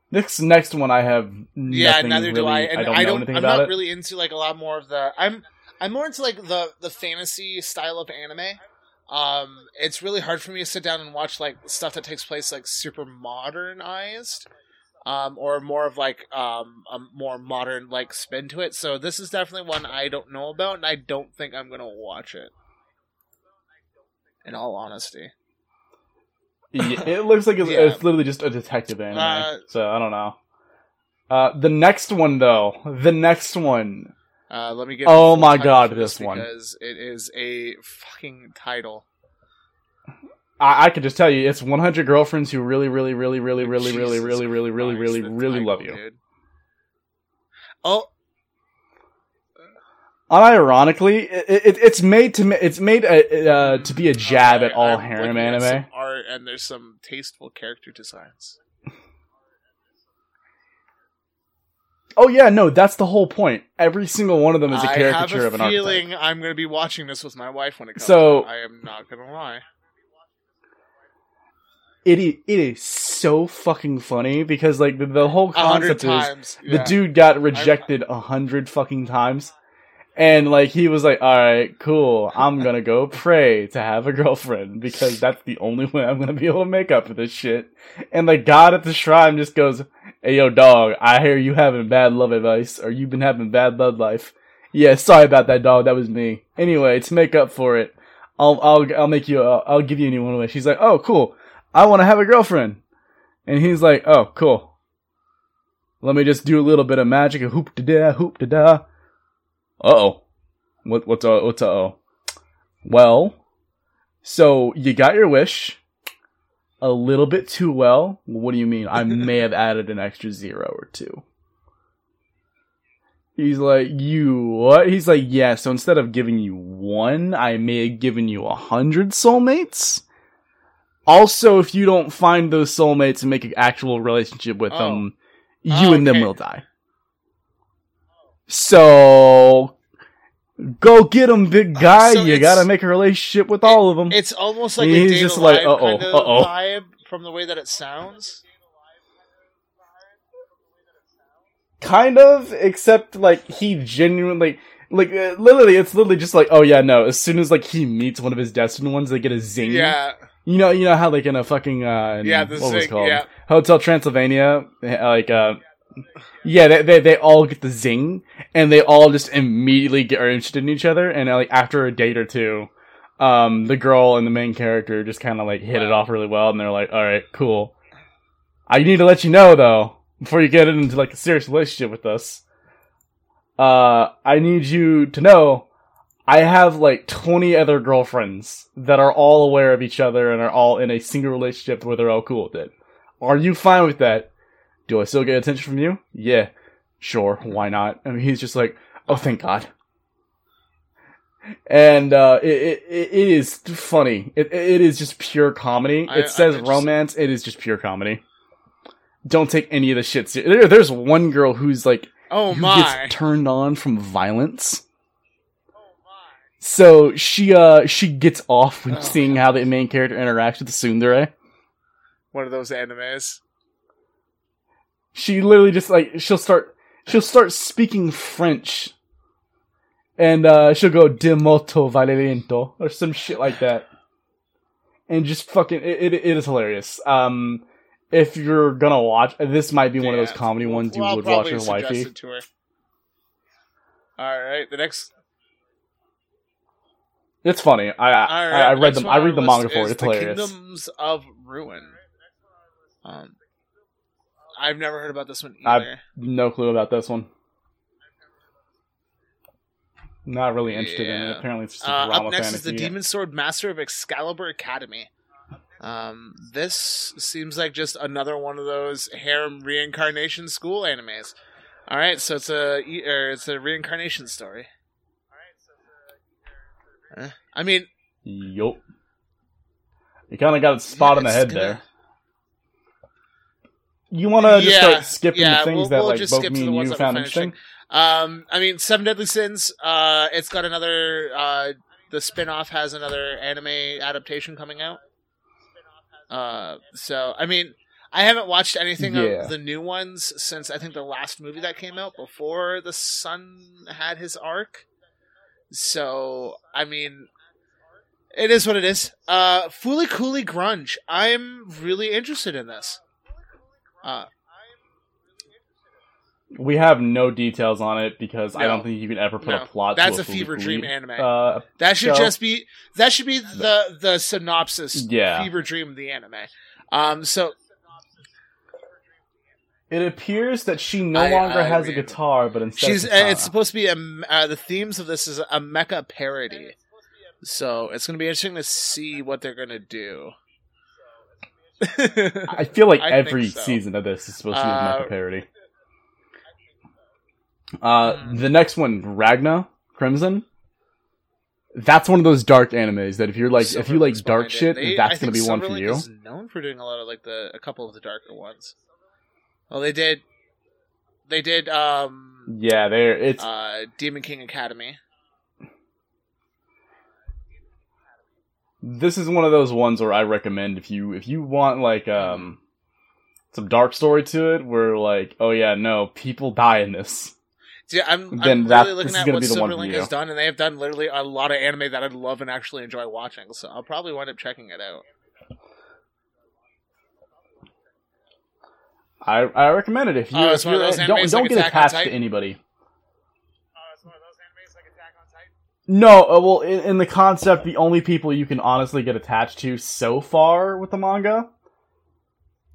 This next one I have nothing yeah. Neither really, do I, and I don't I know don't. anything I'm about not it. really into like a lot more of the. I'm. I'm more into like the the fantasy style of anime. Um, it's really hard for me to sit down and watch like stuff that takes place like super modernized, um, or more of like um a more modern like spin to it. So this is definitely one I don't know about, and I don't think I'm gonna watch it. In all honesty, Yeah, *laughs* it looks like it's, Yeah. it's literally just a detective anime. Uh, so I don't know. Uh, the next one though, the next one, Uh, let me get. Oh my God, for this one. because it is a fucking title. I, I could just tell you, it's 100 girlfriends who really, really, really, really, really, really, Jesus really, really, really, really, really love you. Oh, Unironically, it, it, it's made to it's made uh, uh, to be a jab at I- all I'm harem at anime. some art and there's some tasteful character designs. Oh yeah, no, that's the whole point. Every single one of them is a caricature of an archetype. feeling I'm going to be watching this with my wife when it comes. So- out. I am not going to lie. It i- it is so fucking funny because like the, the whole concept is times. the dude got rejected a hundred fucking times. And like he was like, all right, cool. I'm gonna go pray to have a girlfriend because that's the only way I'm gonna be able to make up for this shit. And the god at the shrine just goes, "Hey yo, dog, I hear you having bad love advice, or you've been having bad love life. Yeah, sorry about that, dog. That was me. Anyway, to make up for it, I'll I'll I'll make you. i I'll give you a new one away." She's like, "Oh, cool. I want to have a girlfriend," and he's like, "Oh, cool." Let me just do a little bit of magic, a hoop da da, hoop da da. Uh oh. What what's uh what's uh oh? Well, so you got your wish. A little bit too well. What do you mean? I may have added an extra zero or two. He's like, you what? He's like, yeah. So instead of giving you one, I may have given you a hundred soulmates. Also, if you don't find those soulmates and make an actual relationship with Oh. them, you Oh, and them will die. So, go get them, big guy. So you gotta make a relationship with all of them. It's almost like He's just like, uh-oh, kind of uh-oh. vibe from the way that it sounds. kind of, except like he genuinely, like uh, literally, it's literally just like, oh yeah, no. As soon as like he meets one of his destined ones, they get a zing. Yeah, You know, you know how like in a fucking uh, in- yeah, the what was it zing, called? yeah. Hotel Transylvania, eh, like uh, yeah, they, they they all get the zing, and they all just immediately get are interested in each other, and uh, like after a date or two, um, the girl and the main character just kind of like hit it off really well, and they're like, all right, cool. I need to let you know though, before you get into like a serious relationship with us. Uh, I need you to know I have like 20 other girlfriends that are all aware of each other and are all in a single relationship where they're all cool with it. Are you fine with that? Do I still get attention from you? Yeah. Sure, why not? I mean, he's just like, oh, thank God. And, uh, it, it, it is funny. It, it is just pure comedy. I- it says I'm just- romance. It is just pure comedy. Don't take any of the shit. There, there's one girl who's like, Oh who my! gets turned on from violence. Oh my. So she uh she gets off when Oh, seeing how the main character interacts with the tsundere. One of those animes. She literally just like she'll start she'll start speaking French. And uh she'll go de moto valento or some shit like that. And just fucking it, it, it is hilarious. Um if you're gonna watch this might be one of those Yeah, comedy well- ones you well, would watch with wifey. to her. All right, the next. It's funny. I I, right, I, read them. I read the manga for it. It's the hilarious. Kingdoms of Ruin. Um, I've never heard about this one I've- No clue about this one. Not really interested in it. Apparently, it's just a Uh, drama up next fantasy. is the Demon Sword Master of Excalibur Academy. Um, this seems like just another one of those harem reincarnation school animes. All right, so it's a it's a reincarnation story. Alright, so it's uh, I mean, Yup. You kind of got it spot Yeah, on the head gonna- there. You want to just Yeah, start skipping yeah, the things we'll- that we'll like just both skip me to the and ones you found finishing. interesting? Um, I mean, Seven Deadly Sins. Uh, it's got another. Uh, the spin-off has another anime adaptation coming out. Uh, so I mean, I haven't watched anything Yeah. of the new ones since I think the last movie that came out before the son had his arc. So I mean, it is what it is. Uh, Fooly Cooly Grunge. I'm really interested in this. Uh, We have no details on it because I don't think you can ever put No. a plot. That's to a fever dream anime. Uh, That should show. just be that should be the the synopsis Yeah. fever dream of the anime. Um so It appears that she no I- longer I has a guitar, but instead She's. a Uh, it's supposed to be a. Uh, the themes of this is a mecha parody, so it's going to be interesting to see what they're going to do. *laughs* I feel like I every so. season of this is supposed to be a Uh, mecha parody. Uh, Hmm. the next one, Ragna Crimson. That's one of those dark animes that if you're like, if you like dark it. shit, They- that's gonna be one for Silverlink you. Is known for doing a lot of like the a couple of the darker ones. Well, they did. They did. Um. Yeah, there. It's Uh, Demon King Academy. This is one of those ones where I recommend if you if you want like um some dark story to it, where like, oh yeah, no, people die in this. Yeah, I'm, Then I'm that- really looking at what be the one for Silverlink has done, and they have done literally a lot of anime that I'd love and actually enjoy watching. So I'll probably wind up checking it out. I I recommend it if you Oh, if it's one of you're- don't don't get attached to anybody. Oh, it's one of those animes like Attack on Titan. No, uh, well, in, in the concept, the only people you can honestly get attached to so far with the manga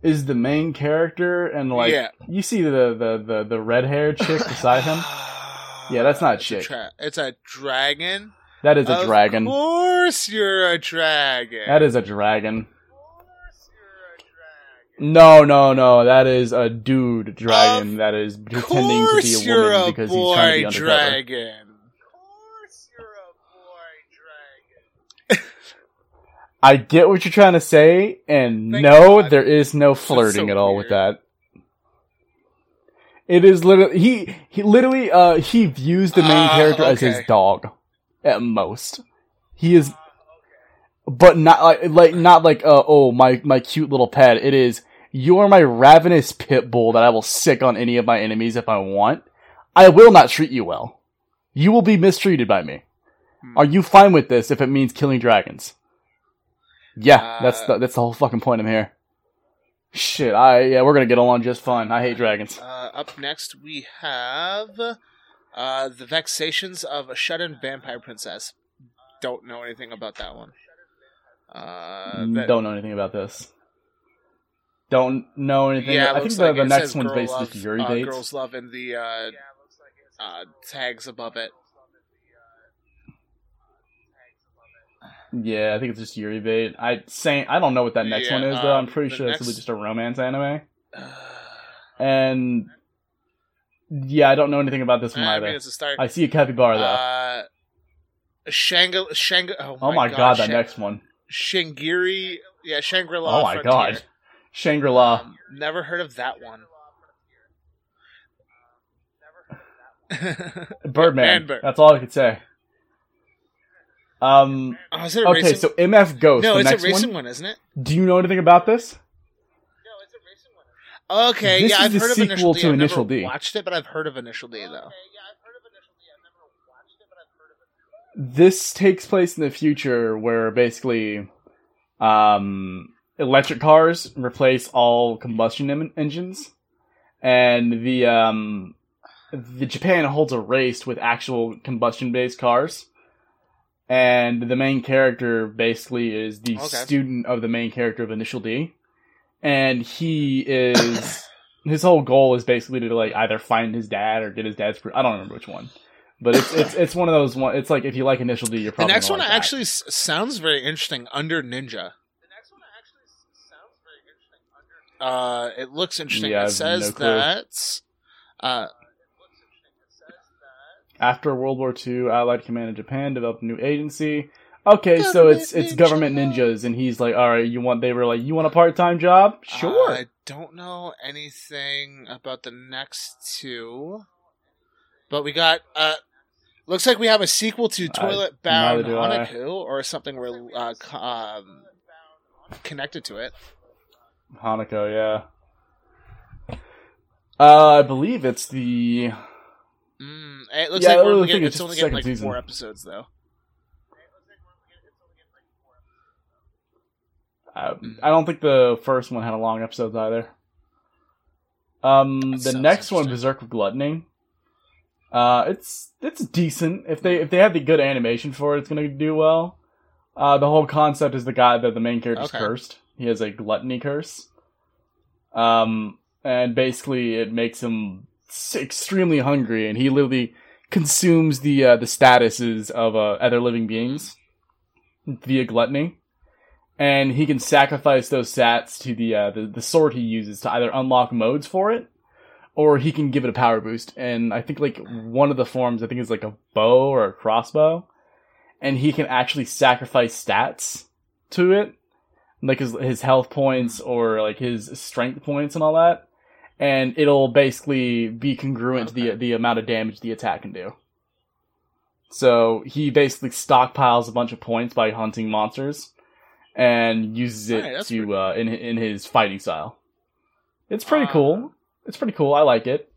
is the main character, and like Yeah. you see the the the, the red haired chick beside him. *sighs* Yeah, that's not a it's chick. tra- it's a dragon. That is a Of dragon. Of course, you're a dragon. That is a dragon. Of course you're a dragon. No, no, no. That is a dude dragon Of that is pretending to be a woman a because he's trying to be undercover. dragon. Of course you're a boy dragon. I get what you're trying to say, and Thank no, God. there is no flirting so at all with that. It is literally he he literally uh he views the main Ah, character as his dog at most. He is but not like like not like uh, oh my my cute little pet. It is you are my ravenous pit bull that I will sick on any of my enemies if I want. I will not treat you well. You will be mistreated by me. Hmm. Are you fine with this if it means killing dragons? Yeah, that's Uh, the that's the whole fucking point I'm here. Shit, I yeah, we're gonna get along just fine. I hate dragons. Uh, up next, we have uh, the Vexations of a Shut-in Vampire Princess. Don't know anything about that one. Uh, that- Don't know anything about this. Don't know anything. yeah, I think the, like the next one's based basically love, Fury uh, dates. Girls Love in the uh, uh, tags above it. Yeah, I think it's just Yuri bait. I saying I don't know what that next Yeah, one is though. I'm um, pretty sure it's next- really just a romance anime. Uh, *sighs* And yeah, I don't know anything about this one I either. mean, it's a start. I see a capybara though. Uh, Shanga, Shanga. Oh, oh my god, god, that Shang- next one. Shingiri. Yeah, Shangri La. Oh my god, Shangri La. Um, never heard of that one. Birdman. *laughs* Bird. That's all I could say. Um. Oh, is it a Okay, racing? so MF Ghost. no, the it's a next racing one. one, isn't it? Do you know anything about this? No, it's a racing one. Okay, This yeah, is I've heard of Initial D. to I've Initial never D. watched it, but I've heard of Initial D though. this takes place in the future where basically um electric cars replace all combustion em- engines and the um the Japan holds a race with actual combustion based cars and the main character basically is the Okay. student of the main character of Initial D and he is *coughs* his whole goal is basically to like either find his dad or get his dad's proof. I don't remember which one. But it's it's it's one of those one. It's like if you like Initial D, you're probably The next one like that. actually s- sounds very interesting. Under Ninja. The next one actually sounds very interesting. Under Ninja. Uh, it looks interesting. Yeah, it says no that. Uh, After World War II, Allied Command in Japan developed a new agency. Okay, so it's it's ninja. government ninjas, and he's like, all right, you want? They were like, you want a part time job? Sure. I don't know anything about the next two, but we got. Uh, looks like we have a sequel to Toilet Bound neither do I. Hanako or something re- uh, um, connected to it. Hanako, yeah. Uh, I believe it's the. Mm, it looks Yeah, like we're getting, it's it's only getting like season. four episodes though. Uh, I don't think the first one had a long episode either. Um, That the next one. Berserk of Gluttony. Uh, it's it's decent. If they if they have the good animation for it, it's gonna do well. Uh, the whole concept is the guy that the main character's Okay. cursed. He has a gluttony curse. Um, and basically it makes him extremely hungry, and he literally consumes the uh, the statuses of uh, other living beings via gluttony, and he can sacrifice those sats to the uh, the, the sword he uses to either unlock modes for it, or he can give it a power boost. And I think like one of the forms, I think is like a bow or a crossbow, and he can actually sacrifice stats to it, like his his health points or like his strength points and all that, and it'll basically be congruent to the the amount of damage the attack can do. So he basically stockpiles a bunch of points by hunting monsters, and uses it pretty to uh, in in his fighting style. It's pretty Uh, cool. It's pretty cool. I like it.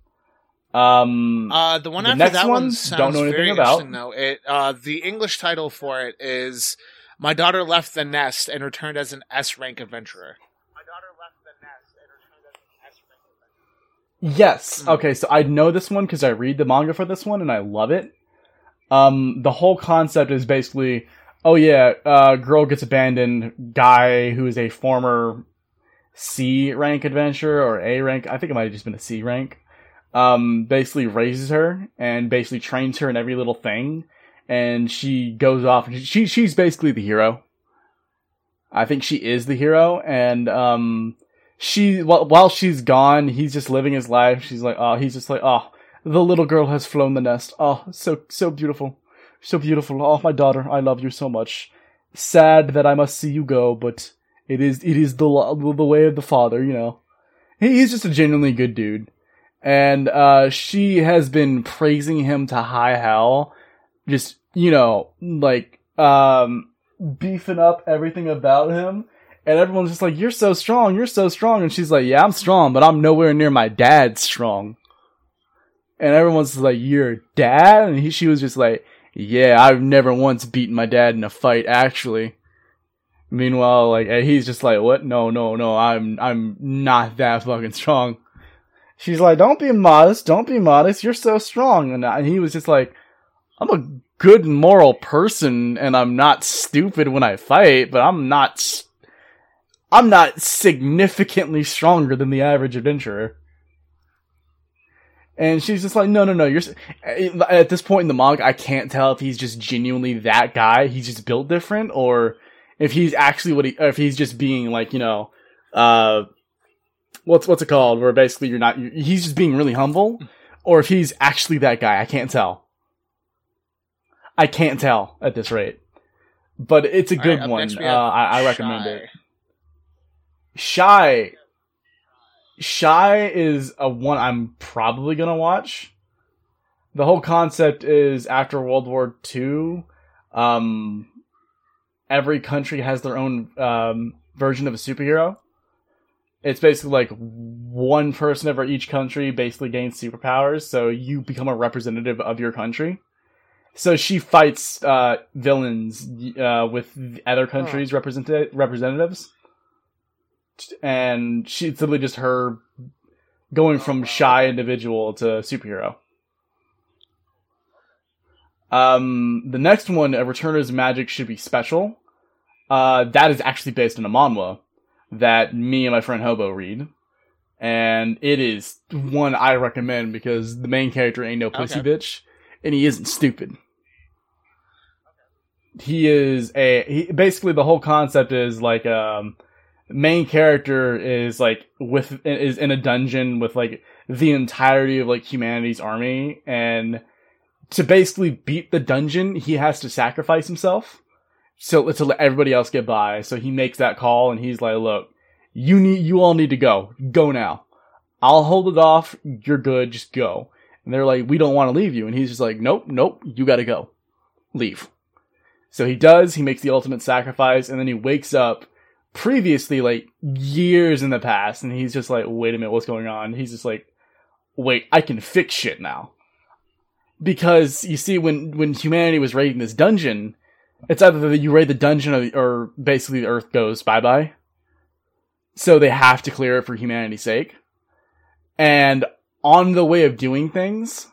Um, Uh, the one The after next that one, sounds don't know anything very about. interesting, though. It uh, the English title for it is "My Daughter Left the Nest and Returned as an S rank Adventurer." My daughter left the nest and returned as an S rank adventurer. Yes. Hmm. Okay, so I know this one because I read the manga for this one and I love it. Um, the whole concept is basically, oh yeah, uh, girl gets abandoned, guy who is a former C rank adventurer or A rank, I think it might have just been a C rank, um, basically raises her and basically trains her in every little thing, and she goes off and she she's basically the hero. I think she is the hero, and um, she while, she's gone, he's just living his life. She's like, oh, he's just like, oh, the little girl has flown the nest. Oh, so so beautiful, so beautiful. Oh, my daughter, I love you so much. Sad that I must see you go, but it is it is the the way of the father, you know. He's just a genuinely good dude, and uh, she has been praising him to high hell, just you know, like um, beefing up everything about him and everyone's just like, "You're so strong, you're so strong," and she's like, "Yeah, I'm strong, but I'm nowhere near my dad strong." And everyone's like, "Your dad?" And he, she was just like, "Yeah, I've never once beaten my dad in a fight, actually." Meanwhile, like he's just like, "What? No, no, no, I'm I'm not that fucking strong." She's like, "Don't be modest, don't be modest. You're so strong." And, and he was just like, "I'm a good moral person, and I'm not stupid when I fight, but I'm not." I'm not significantly stronger than the average adventurer. And she's just like, no, no, no. You're at this point in the manga, I can't tell if he's just genuinely that guy. He's just built different, or if he's actually what he, or if he's just being like, you know, uh, what's what's it called? Where basically you're not, you he's just being really humble, or if he's actually that guy. I can't tell. I can't tell at this rate, but it's a good right, one. Uh, I, I recommend it. Shy. Shy is a one I'm probably gonna watch. The whole concept is after World War II, um, every country has their own um, version of a superhero. It's basically like one person over each country basically gains superpowers, so you become a representative of your country. So she fights uh, villains uh, with the other countries' represent- representatives and she, it's literally just her going from shy individual to superhero. Um, the next one, A Returner's Magic Should Be Special. Uh, that is actually based on a manhwa that me and my friend Hobo read. And it is one I recommend because the main character ain't no pussy Okay. bitch, and he isn't stupid. He is a, he, basically the whole concept is like, um, main character is like with is in a dungeon with like the entirety of like humanity's army and to basically beat the dungeon he has to sacrifice himself. So to let everybody else get by. So he makes that call and he's like look you need you all need to go. Go now. I'll hold it off. You're good. Just go. And they're like we don't want to leave you. And he's just like nope nope. You gotta go. Leave. So he does. He makes the ultimate sacrifice and then he wakes up previously like years in the past and he's just like wait a minute what's going on? He's just like wait i can fix shit now. Because you see when when humanity was raiding this dungeon it's either that you raid the dungeon or, or basically the earth goes bye-bye. So they have to clear it for humanity's sake. And on the way of doing things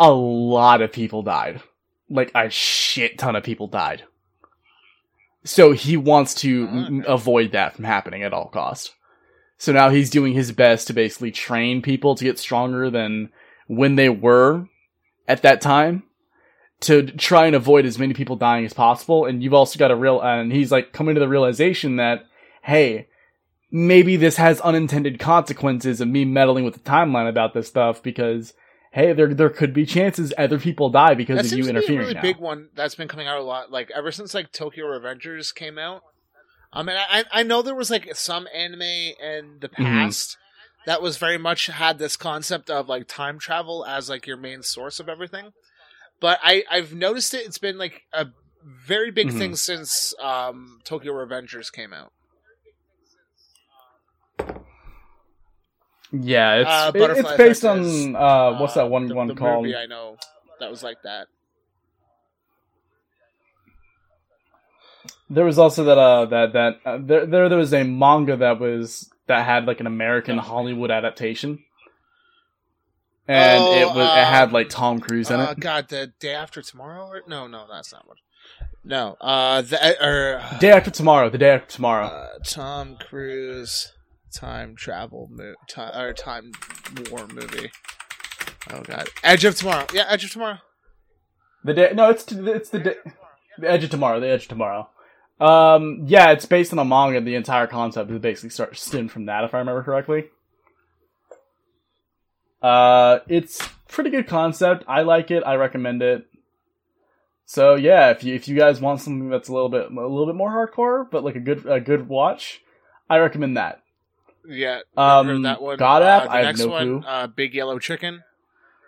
a lot of people died. Like a shit ton of people died so he wants to Oh, okay. avoid that from happening at all cost. So now he's doing his best to basically train people to get stronger than when they were at that time to try and avoid as many people dying as possible. And you've also got a real, and he's like coming to the realization that, hey, maybe this has unintended consequences of me meddling with the timeline about this stuff because hey, there there could be chances other people die because That of seems you to be a interfering. really now. big one that's been coming out a lot. Like ever since like Tokyo Revengers came out. I mean, I I know there was like some anime in the Mm-hmm. past that was very much had this concept of like time travel as like your main source of everything. But I I've noticed it. It's been like a very big Mhm. thing since um Tokyo Revengers came out. Yeah, it's Uh, it- it's based on uh, what's that one the, one the called? Movie I know that was like that. There was also that uh that that uh, there there there was a manga that was that had like an American Hollywood adaptation, and Oh, it was uh, it had like Tom Cruise in Uh, it. God, the day after tomorrow? Or, no, no, that's not what. No, uh, the or Day after tomorrow, the day after tomorrow. uh, Tom Cruise time travel mo- time or time war movie. Oh God, Edge of Tomorrow. Yeah, Edge of Tomorrow. The day no, it's it's the day, the edge of tomorrow. The edge of tomorrow. Um, yeah, it's based on a manga. The entire concept is basically start stemmed from that, if I remember correctly. Uh, it's pretty good concept. I like it. I recommend it. So yeah, if you if you guys want something that's a little bit a little bit more hardcore, but like a good a good watch, I recommend that. Yeah, Um, that one. God uh, app, the I have next no one, clue. Uh, Big Yellow Chicken.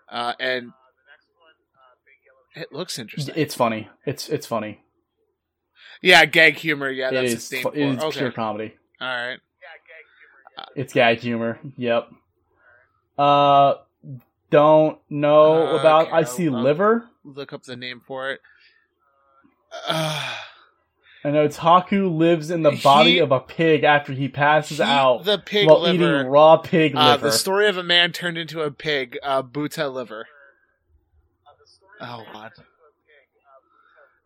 Uh, and it looks interesting. It's funny. It's it's funny. yeah, gag humor. Yeah, that's is. its name fu- It is Okay, pure comedy. all right. Yeah, gag humor. It's gag humor. Yep. Uh, don't know Uh, about okay, I see I'll- I'll- liver. Look up the name for it. Uh, I know Taku lives in the body He- of a pig after he passes he- out the pig while liver. eating raw pig Uh, liver. the story of a man turned into a pig, uh, Buta liver. Oh god.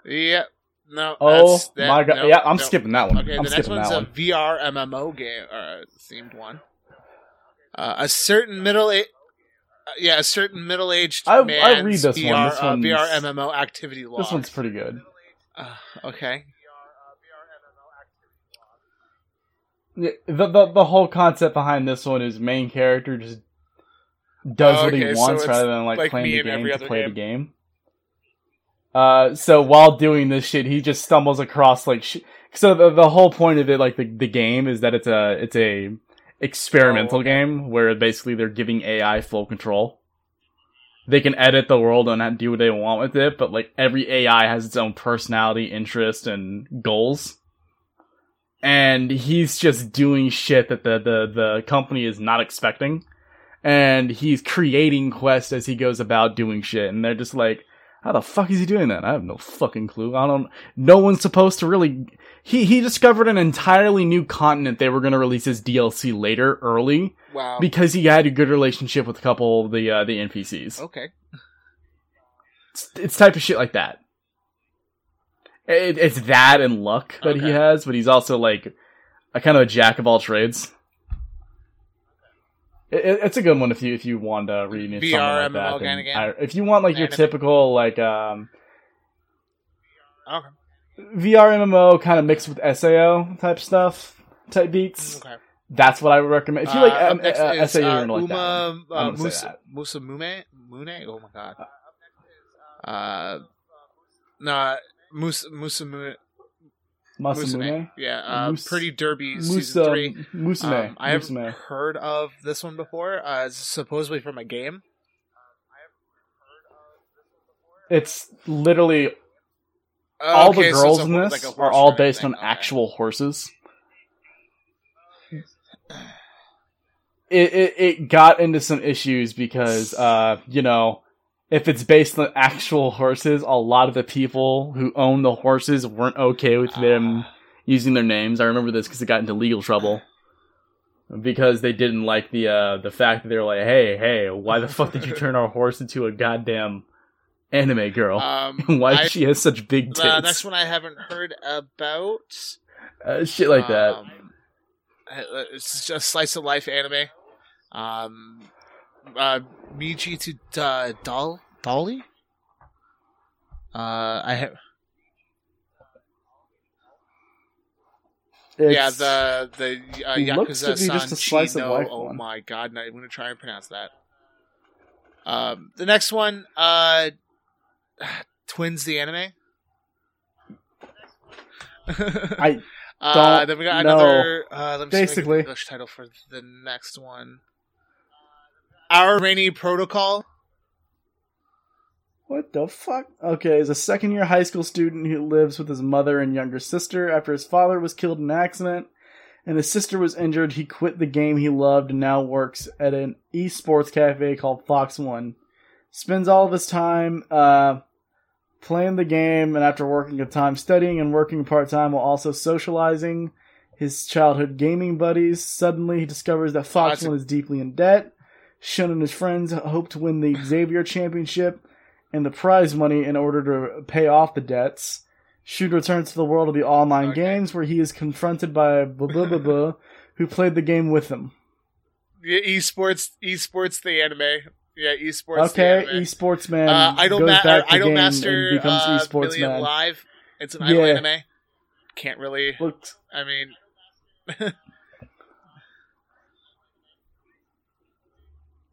Yep. No. oh that's- that- my god! no, yeah, I'm no. skipping that one. Okay, I'm the next one's that a one. VR MMO game uh, themed one. Uh, a certain middle age. Uh, yeah, a certain middle-aged I- I man's read this VR, one. This uh, VR MMO activity log. This one's pretty good. Uh, okay. Yeah, The, the the whole concept behind this one is main character just does Oh, what he okay, so wants it's rather than like, like playing the game to play game. the game. Uh, so while doing this shit, he just stumbles across like sh- so the the whole point of it, like the the game, is that it's a it's a experimental Oh, okay. game where basically they're giving AI full control. They can edit the world and do what they want with it, but like every AI has its own personality, interest, and goals. And he's just doing shit that the, the, the company is not expecting. And he's creating quests as he goes about doing shit. And they're just like, how the fuck is he doing that? I have no fucking clue. I don't, no one's supposed to really, he, he discovered an entirely new continent they were going to release as DLC later, early, Wow. because he had a good relationship with a couple of the, uh, the NPCs. okay. It's, it's type of shit like that. It, it's that and luck that he has, but he's also like a kind of a jack of all trades. It, it- it's a good one if you if you want to read something like that. MMO again. I- if you want like your typical like um, Okay. VR MMO kind of mixed with Sao type stuff, type beats, Okay. that's what I would recommend. If you Uh, like up um, next uh, is, Sao, you're uh, gonna like that. uh, I'm gonna say Musa, that. Musa Mume? Mune? Oh my god. Uh, no, Musa, Musa Mune. Masamune, Yeah, uh, Mus- Pretty Derby season three. Musume, Um, I haven't Musume. heard of this one before. Uh, it's supposedly from a game. It's literally Oh, all okay, the girls a in this like are all based thing. on Okay. actual horses. It, it it got into some issues because uh you know if it's based on actual horses, a lot of the people who own the horses weren't okay with them Ah. using their names. I remember this because it got into legal trouble because they didn't like the uh the fact that they were like, hey hey, why the fuck did you turn our horse into a goddamn anime girl? Um, *laughs* why I- she has such big tits? the next one I haven't heard about. Uh, shit like that. Um, uh, it's just a slice of life anime. Um, uh, Miji to uh, Doll Dolly. Uh, I have yeah the the uh, Yakuza be just a San slice of Chino. Oh one. my god! No, I'm gonna try and pronounce that. Um, the next one, uh, *sighs* Twins the anime. *laughs* I uh, then we got know. another. Uh, let me see if I can get the Basically. English title for the next one. Our Rainy Protocol. What the fuck? Okay, is a second year high school student who lives with his mother and younger sister after his father was killed in an accident and his sister was injured. He quit the game he loved and now works at an esports cafe called Fox One. Spends all of his time uh, playing the game and after working a time studying and working part time while also socializing his childhood gaming buddies. Suddenly, he discovers that Fox One is deeply in debt. Shun and his friends hope to win the Xavier Championship and the prize money in order to pay off the debts. Shun returns to the world of the online Okay. games where he is confronted by blah blah blah blah, who played the game with him. Yeah, esports, esports the anime. Yeah, esports. okay, esports man uh, Idol, goes Ma- back to Idol game Master and becomes uh, esports Million man. Live. It's an idol Yeah. anime. Can't really. Looks I mean, *laughs*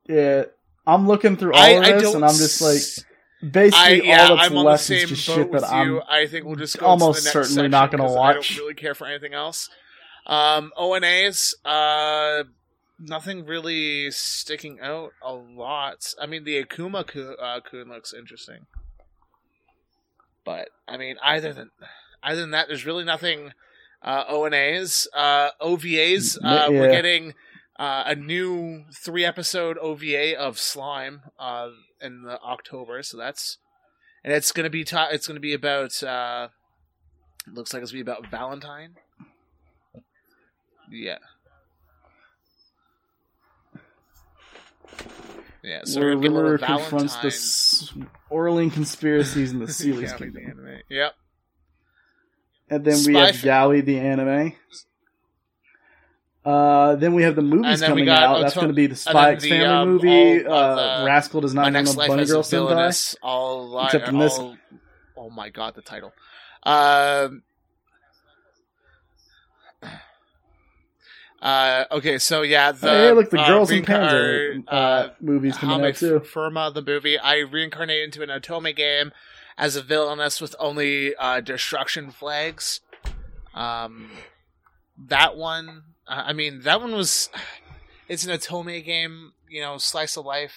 yeah. I'm looking through all I, of this and I'm just like s- I, basically yeah, all that's I'm on the left same is just shit that. I'm I think we'll just go almost the next certainly not gonna 'cause I don't really care for anything else. Um, ONAs, uh, nothing really sticking out a lot. I mean, the Akuma Ku- uh, Kun looks interesting, but I mean, either than other than that, there's really nothing. Uh, ONAs, uh, OVAs. Uh, We're getting uh, a new three episode OVA of Slime uh, in the October, so that's and it's gonna be ta- it's gonna be about uh, looks like it's gonna be about Valentine. Yeah. Yeah, so where we're gonna get a little Rimuru confronts the s- Orling conspiricies in the *laughs* Sealy's Kingdom. the anime. Yep. And then we have F- Yowie the anime. Uh, then we have the movies And then we coming out. That's going to be the Spy X the, Family um, movie. all Uh, the- Rascal does not know next no life Bunny Girl Senpai. Except in this- all- Oh my god, the title. Um. Uh, okay, so yeah, the hey, look, the uh, Girls in reincar- Panzer uh, movies coming out too. Firma, the movie. I reincarnate into an Otome game as a villainess with only uh, destruction flags. Um, that one, uh, I mean, that one was. *sighs* It's an Otome game, you know, slice of life,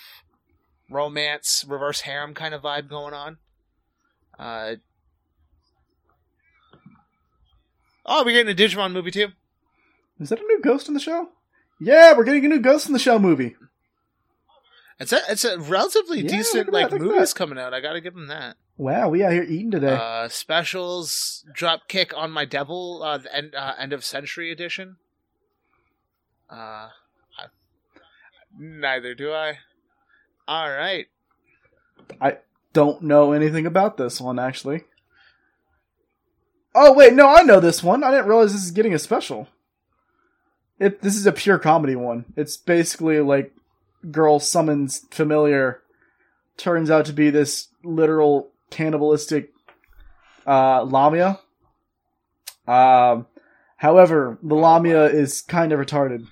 romance, reverse harem kind of vibe going on. Uh, oh, we're getting a Digimon movie too. Is that a new Ghost in the Shell? Yeah, we're getting a new Ghost in the Shell movie. It's a it's a relatively Yeah, decent like that, movies that. coming out. I gotta give them that. Wow, we out here eating today. Uh, specials, drop kick on my devil, uh, the end uh, end of century edition. Uh, I, neither do I. All right. I don't know anything about this one actually. Oh wait, no, I know this one. I didn't realize this is getting a special. It this is a pure comedy one. It's basically like girl summons familiar, turns out to be this literal cannibalistic uh, lamia. Um, however, the lamia is kind of retarded,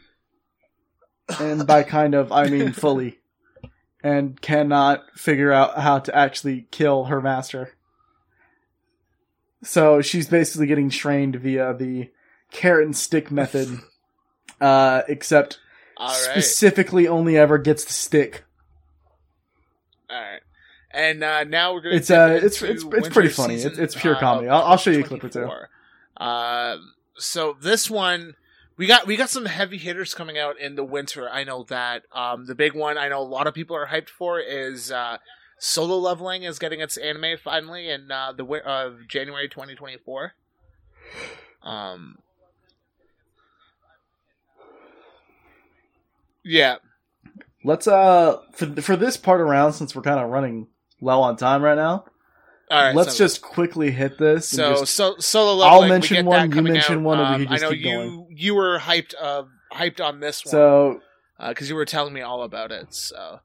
and by kind of I mean *laughs* fully, and cannot figure out how to actually kill her master. So she's basically getting trained via the carrot and stick method, *laughs* uh, except right. specifically only ever gets the stick. All right. And uh, now we're going. It's, uh, it's- it's- it's pretty funny. It's- it's pure comedy. I'll- I'll show you a clip or two. Uh, so this one, we got we got some heavy hitters coming out in the winter. I know that. Um, the big one I know a lot of people are hyped for is uh, Solo Leveling is getting its anime finally in uh, the of January 2024. Um. Yeah, Let's uh for for this part around since we're kind of running low on time right now. All right, let's so- just quickly hit this. So, so solo I'll leveling. mention we get one, That you mention out. one, and we Um, can just I know keep you going. you were hyped uh, hyped on this one so because you were telling me all about it. So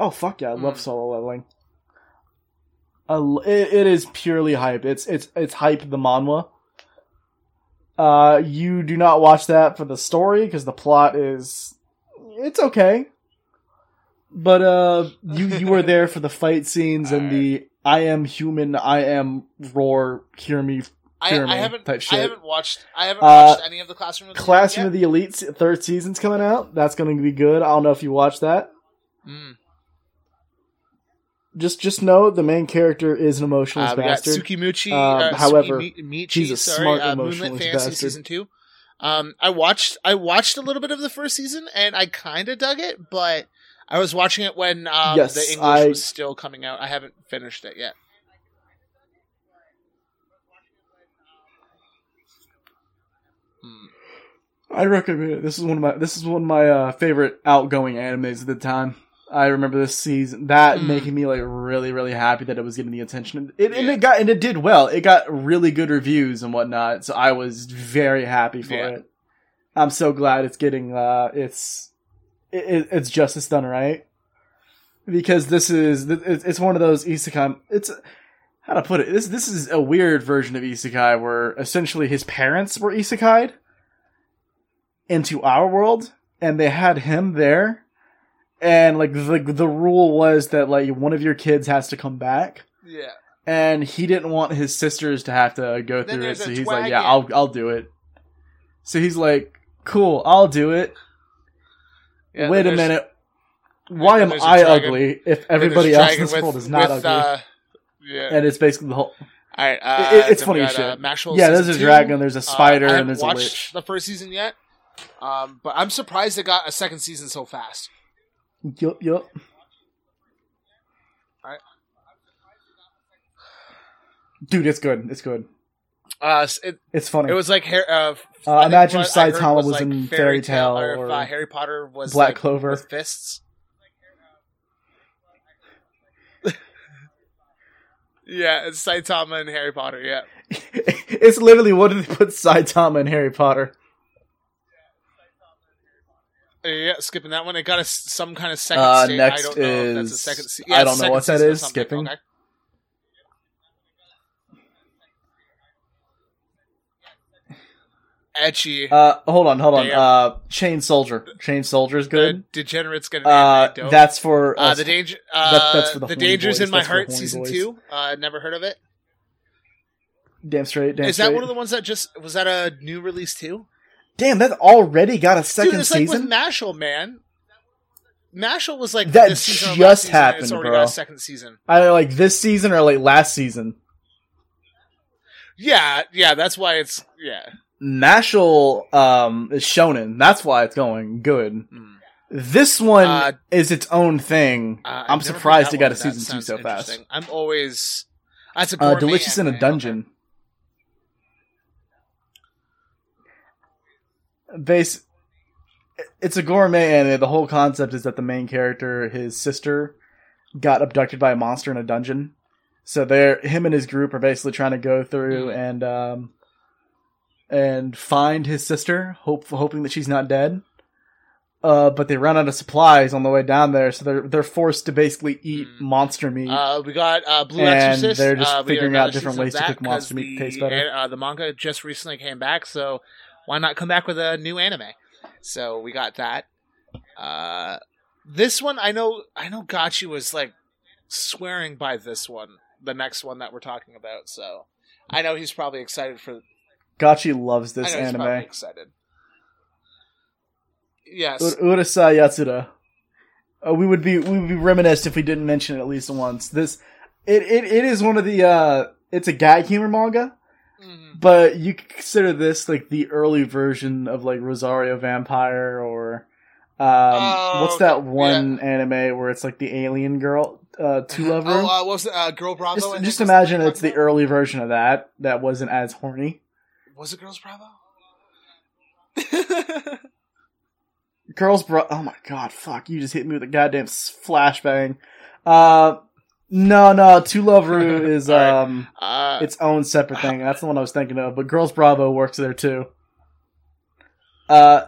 oh fuck yeah, I love Hmm. solo leveling. It, it is purely hype. It's it's it's hype the manhwa. Uh, you do not watch that for the story because the plot is it's okay. But uh, *laughs* you you were there for the fight scenes and the I am human, I am roar, hear me. I, Fear I Me haven't type I haven't watched I haven't Uh, watched any of the classroom of the Classroom of the Elite third season's coming out. That's going to be good. I don't know if you watched that. Mm. Just just know the main character is an emotionless Uh, bastard. Sukimuchi. Um, uh, however, Tsukimichi, he's a sorry, smart, uh, emotionless Moonlit Fantasy bastard. season two. Um, I watched I watched a little bit of the first season and I kind of dug it, but I was watching it when um, Yes, the English I- was still coming out. I haven't finished it yet. Hmm. I recommend it. This is one of my this is one of my uh, favorite outgoing animes at the time. I remember this season that Mm. making me like really really happy that it was getting the attention. It, and it got and it did well. It got really good reviews and whatnot. So I was very happy for Yeah. it. I'm so glad it's getting uh it's it, it- it's justice done right because this is it's one of those isekai. It's how to put it. This this is a weird version of isekai where essentially his parents were isekai'd into our world, and they had him there, and like the the rule was that like one of your kids has to come back, Yeah. and he didn't want his sisters to have to go Then through it, so he's like, yeah. I'll I'll do it. So he's like, cool, I'll do it. Yeah Wait a minute. Why am I dragon. ugly if everybody else in this with- world is not with, ugly? Uh, yeah. and it's basically the whole. All right. Uh, it- it's funny got, Uh, shit. Mashle Yeah, there's a dragon, there's a spider, Uh, I and there's a witch. the first season yet, um, but I'm surprised it got a second season so fast. Yup, yup. Dude, it's good. It's good. Uh, it, It's funny. it was like uh, Uh, imagine what I heard Saitama was in Fairy Fairy Tail or, if, or uh, Harry Potter was Black like, Clover. with fists. *laughs* yeah, it's Saitama and Harry Potter. Yeah, *laughs* it's literally what did they put Saitama and Harry Potter? Yeah. Skipping that one, it got a, some kind of second. Uh, state. next I don't know if that's a is- second. Se- I don't know what that is, skipping. Okay. Ecchi. Uh, hold on, hold on. Damn. Uh, Chain Soldier. Chain Soldier is The good. degenerates get an Uh, dope. that's for Uh, us. the danger. Uh, that's for the the dangers boys. in my That's heart, season boys. two. Uh, never heard of it. damn straight. Damn Is that straight. one of the ones that just was that a new release too? Damn, that already got a Dude, second it's like with season. Mashle, man. Mashle was like That this season just season, happened, already bro. got a second season. I like this season or like last season. Yeah, yeah, that's why it's yeah. Mashle um is shonen. That's why it's going good. Mm. This one Uh, is its own thing. Uh, I'm surprised it got a season two so fast. I'm always that's a Uh, Delicious in a Dungeon. Base. It's a gourmet anime. The whole concept is that the main character, his sister, got abducted by a monster in a dungeon. So they're him and his group are basically trying to go through Mm. and um and find his sister, hope hoping that she's not dead. Uh, but they run out of supplies on the way down there, so they're they're forced to basically eat Mm. monster meat. Uh, we got uh, Blue And Exorcist. they're just uh, figuring out different ways to cook monster 'cause meat the, taste better. Uh, the manga just recently came back, so why not come back with a new anime? So we got that. Uh, this one, I know, I know. Gachi was like swearing by this one, the next one that we're talking about. So I know he's probably excited for. Gachi loves this know anime. excited. Yes. Ur- Urusei Yatsura. Uh, we would be we would be reminisced if we didn't mention it at least once. This it it, it is one of the uh it's a gag humor manga, Mhm. but you could consider this like the early version of like Rosario Vampire or um Oh, what's that one anime where it's like the alien girl uh two lover? Oh, uh, what was it? Uh, Girl Bravo? Just just imagine it's the early version of that that wasn't as horny. Was it Girls Bravo? *laughs* Girls, bro. Oh my god, fuck! You just hit me with a goddamn flashbang. Uh, no, no. To Love Ru *laughs* is All right. um Uh, its own separate thing. That's the one I was thinking of. But Girls Bravo works there too. Uh,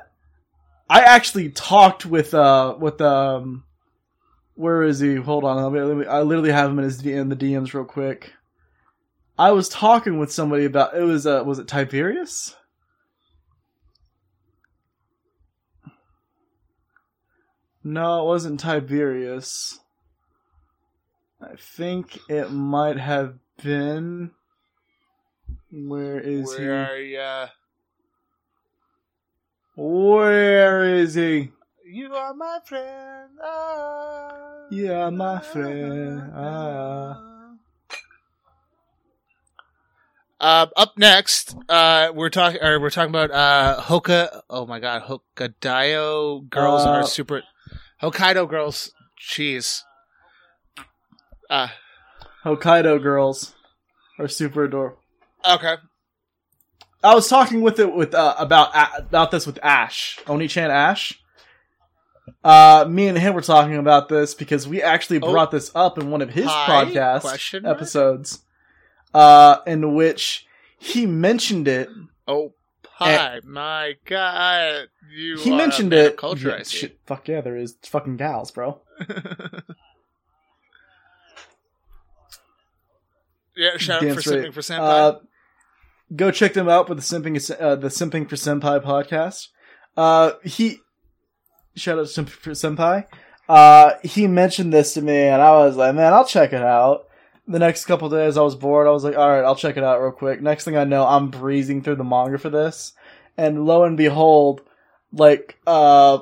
I actually talked with uh with um, where is he? Hold on, let me, let me, I literally have him in his in the DMs real quick. I was talking with somebody about it was uh was it Tiberius? No, it wasn't Tiberius. I think it might have been. Where is where he? are ya? Where is he? You are my friend. Ah, You are my friend. Ah. Uh, up next, uh, we're talking, or we're talking about uh, Hoka. Oh my God, Hokkaido girls Uh, are super. Hokkaido girls, jeez. Uh, Hokkaido girls are super adorable. okay. I was talking with it with uh, about about this with Ash, Oni-chan Ash. Uh, me and him were talking about this because we actually Oh. brought this up in one of his Hi? podcast episodes, uh, in which he mentioned it. Oh, hi, my God! You He are mentioned a man of it. Culture, Yeah, I see. shit, fuck yeah, there is. It's fucking gals, bro. *laughs* yeah, shout out for straight. simping for senpai. Uh, go check them out with the simping uh, the simping for senpai podcast. Uh, he shout out to simping for senpai. Uh, he mentioned this to me, and I was like, man, I'll check it out. The next couple days, I was bored. I was like, all right, I'll check it out real quick. Next thing I know, I'm breezing through the manga for this, and lo and behold, like uh.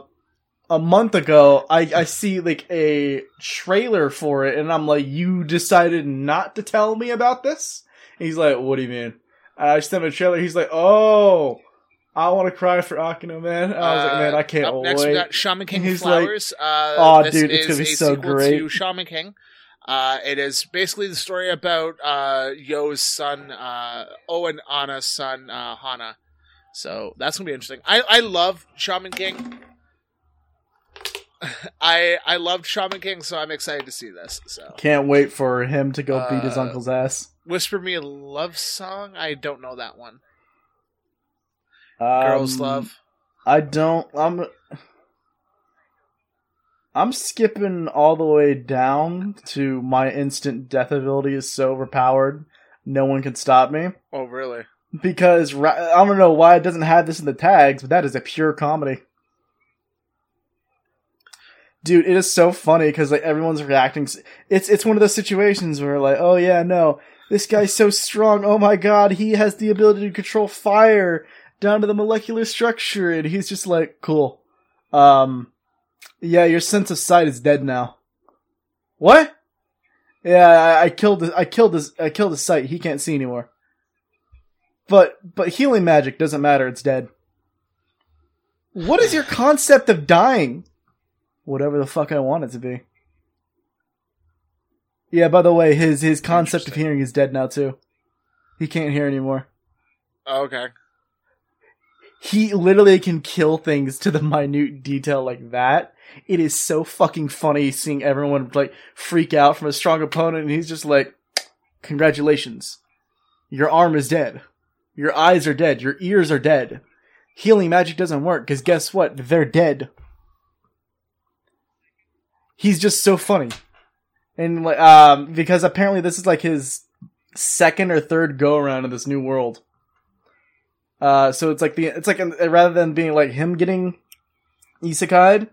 A month ago, I, I see like a trailer for it, and I'm like, "You decided not to tell me about this?" He's like, "What do you mean?" And I sent him a trailer. He's like, "Oh, I want to cry for Akino, man." And I was like, "Man, I can't Uh, up next, we wait." got Shaman King He's like, Flowers. uh, "Aw, this dude, it's gonna be so great." Shaman King. Uh, it is basically the story about uh, Yoh's son, uh, Owen Anna's son, uh, Hana. So that's gonna be interesting. I, I love Shaman King. *laughs* I I loved Shaman King, so I'm excited to see this. So Can't wait for him to go beat his Uh, uncle's ass. Whisper Me a Love Song. I don't know that one. Um, Girls Love. I don't. I'm. I'm skipping all the way down to my instant death ability is so overpowered, no one can stop me. Oh really? Because I don't know why it doesn't have this in the tags, but that is a pure comedy. Dude, it is so funny because like everyone's reacting. It's it's one of those situations where like, oh yeah, no, this guy's so strong. Oh my god, he has the ability to control fire down to the molecular structure, and he's just like, cool. Um, yeah, your sense of sight is dead now. What? Yeah, I, I killed. His, I killed his. I killed his sight. He can't see anymore. But but healing magic doesn't matter. It's dead. What is your concept of dying? Whatever the fuck I want it to be. Yeah. By the way, his his concept of hearing is dead now too. He can't hear anymore. Oh, okay. He literally can kill things to the minute detail like that. It is so fucking funny seeing everyone like freak out from a strong opponent, and he's just like, "Congratulations, your arm is dead, your eyes are dead, your ears are dead. Healing magic doesn't work because guess what? They're dead." He's just so funny, and like, um, because apparently this is like his second or third go around in this new world. Uh, so it's like the it's like rather than being like him getting isekai'd,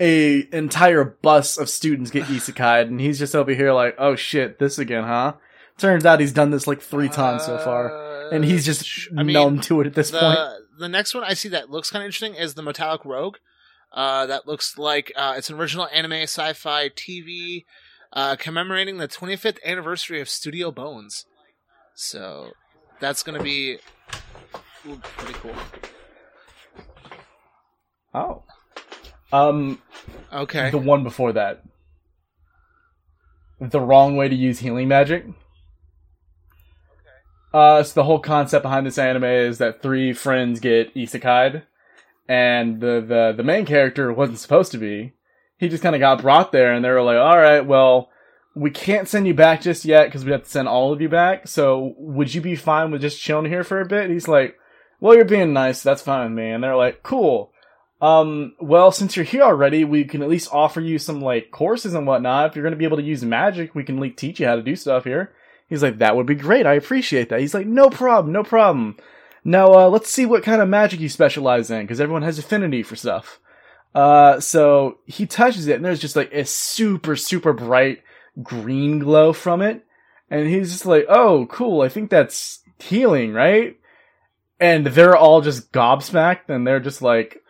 a entire bus of students get isekai'd, and he's just over here like, oh shit, this again, huh? Turns out he's done this like three times so far, Uh, and he's just sh- I mean, numb to it at this the point. the next one I see that looks kind of interesting is the Metallic Rogue. Uh, that looks like uh, it's an original anime sci-fi TV uh, commemorating the 25th anniversary of Studio Bones. So that's gonna be ooh, pretty cool. Oh, um, Okay. the one before that, the wrong way to use healing magic. Uh, so the whole concept behind this anime is that three friends get isekai'd, and the, the, the main character wasn't supposed to be. He just kind of got brought there, and they were like, alright, well, we can't send you back just yet because we have to send all of you back. So would you be fine with just chilling here for a bit? And he's like, well, you're being nice. That's fine with me. And they're like, cool. Um, well, since you're here already, we can at least offer you some like courses and whatnot. If you're to be able to use magic, we can like teach you how to do stuff here. He's like, that would be great. I appreciate that. He's like, no problem, no problem. Now, uh, let's see what kind of magic you specialize in, because everyone has affinity for stuff. Uh, so he touches it, and there's just like a super, super bright green glow from it. And he's just like, oh, cool. I think that's healing, right? And they're all just gobsmacked, and they're just like,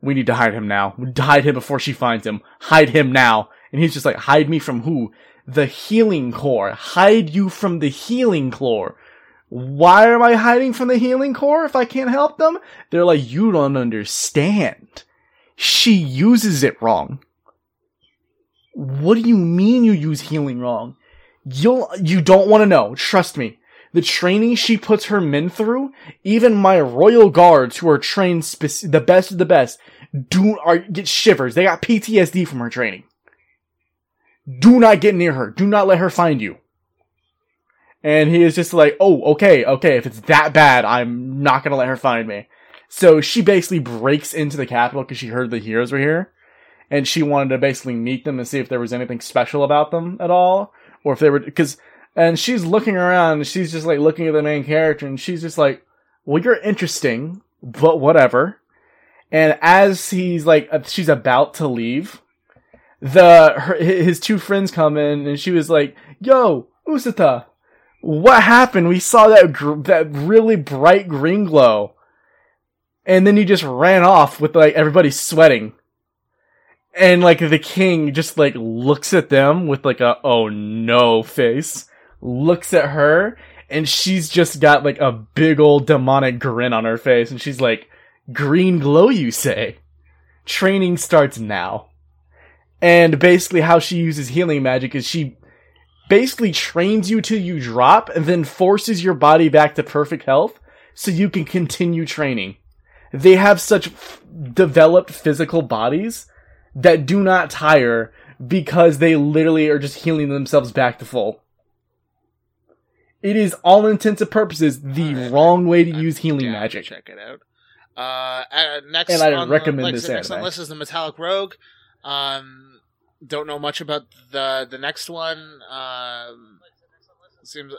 we need to hide him now. Hide him before she finds him. Hide him now. And he's just like, hide me from who? The healing core. Hide you from the healing core. Why am I hiding from the healing core if I can't help them? They're like, you don't understand. She uses it wrong. What do you mean you use healing wrong? You'll, you don't want to know. Trust me. The training she puts her men through, even my royal guards who are trained spec- the best of the best, do are get shivers. They got PTSD from her training. Do not get near her. Do not let her find you. And he is just like, oh, okay, okay, if it's that bad, I'm not gonna let her find me. So she basically breaks into the capital because she heard the heroes were here. And she wanted to basically meet them and see if there was anything special about them at all. Or if they were, cause, and she's looking around and she's just like looking at the main character and she's just like, well, you're interesting, but whatever. And as he's like, she's about to leave, the, her, his two friends come in and she was like, yo, Usato, what happened? We saw that, gr- that really bright green glow. And then he just ran off with like everybody sweating. And like the king just like looks at them with like a, oh no face, looks at her, and she's just got like a big old demonic grin on her face. And she's like, green glow, you say? Training starts now. And basically how she uses healing magic is she basically trains you till you drop and then forces your body back to perfect health so you can continue training. They have such f- developed physical bodies that do not tire because they literally are just healing themselves back to full. It is all intents and purposes the Alright, wrong way to I'm use healing to magic. Check it out. Uh, uh, next And I on recommend the, like, this next on anime. the list is the Metallic Rogue. Um, don't know much about the the next one. Um, seems.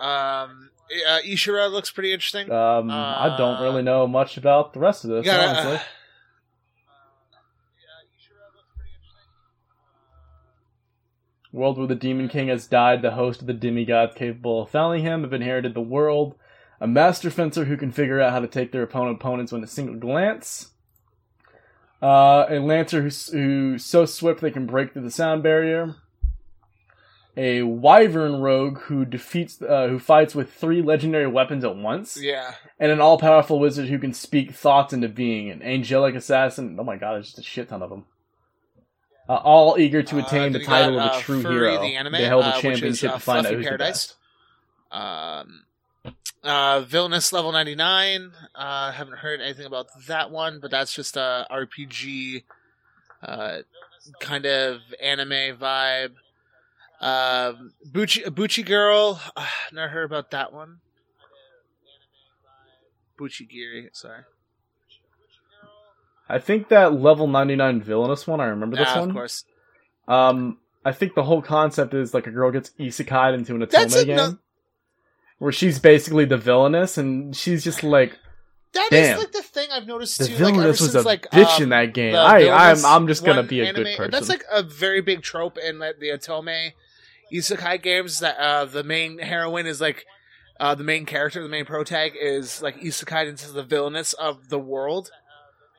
Uh, um, uh, Ishura looks pretty interesting. Um, I don't Uh, really know much about the rest of this, gotta- honestly. World where the Demon King has died, the host of the demigods capable of felling him have inherited the world. A master fencer who can figure out how to take their opponent opponents in a single glance. Uh, a lancer who's, who's so swift they can break through the sound barrier. A wyvern rogue who defeats, uh, who fights with three legendary weapons at once yeah, and an all-powerful wizard who can speak thoughts into being, an angelic assassin. Oh my god, there's just a shit ton of them. Uh, all eager to Uh, attain the title got, of uh, a true Furry hero. the anime, they held a uh, is, championship uh, to find out who's Paradise. the best. Um, uh, Villainous level 99. Uh, haven't heard anything about that one, but that's just a RPG, uh, kind of anime vibe. Um, Bucci, Bucci Girl. Uh, *sighs* never heard about that one. Bucchigiri, sorry. I think that level 99 villainous one, I remember this Ah, one. of course. Um, I think the whole concept is like a girl gets isekai into an That's Otome a game. no- where she's basically the villainess and she's just like, That is Damn. like the thing I've noticed the too. Like, ever since, a like, bitch um, in that game. I, I'm, I'm just gonna be a good person. That's like a very big trope in like, the Otome isekai games that uh, the main heroine is like uh, the main character, the main protag is like isekai into the villainess of the world.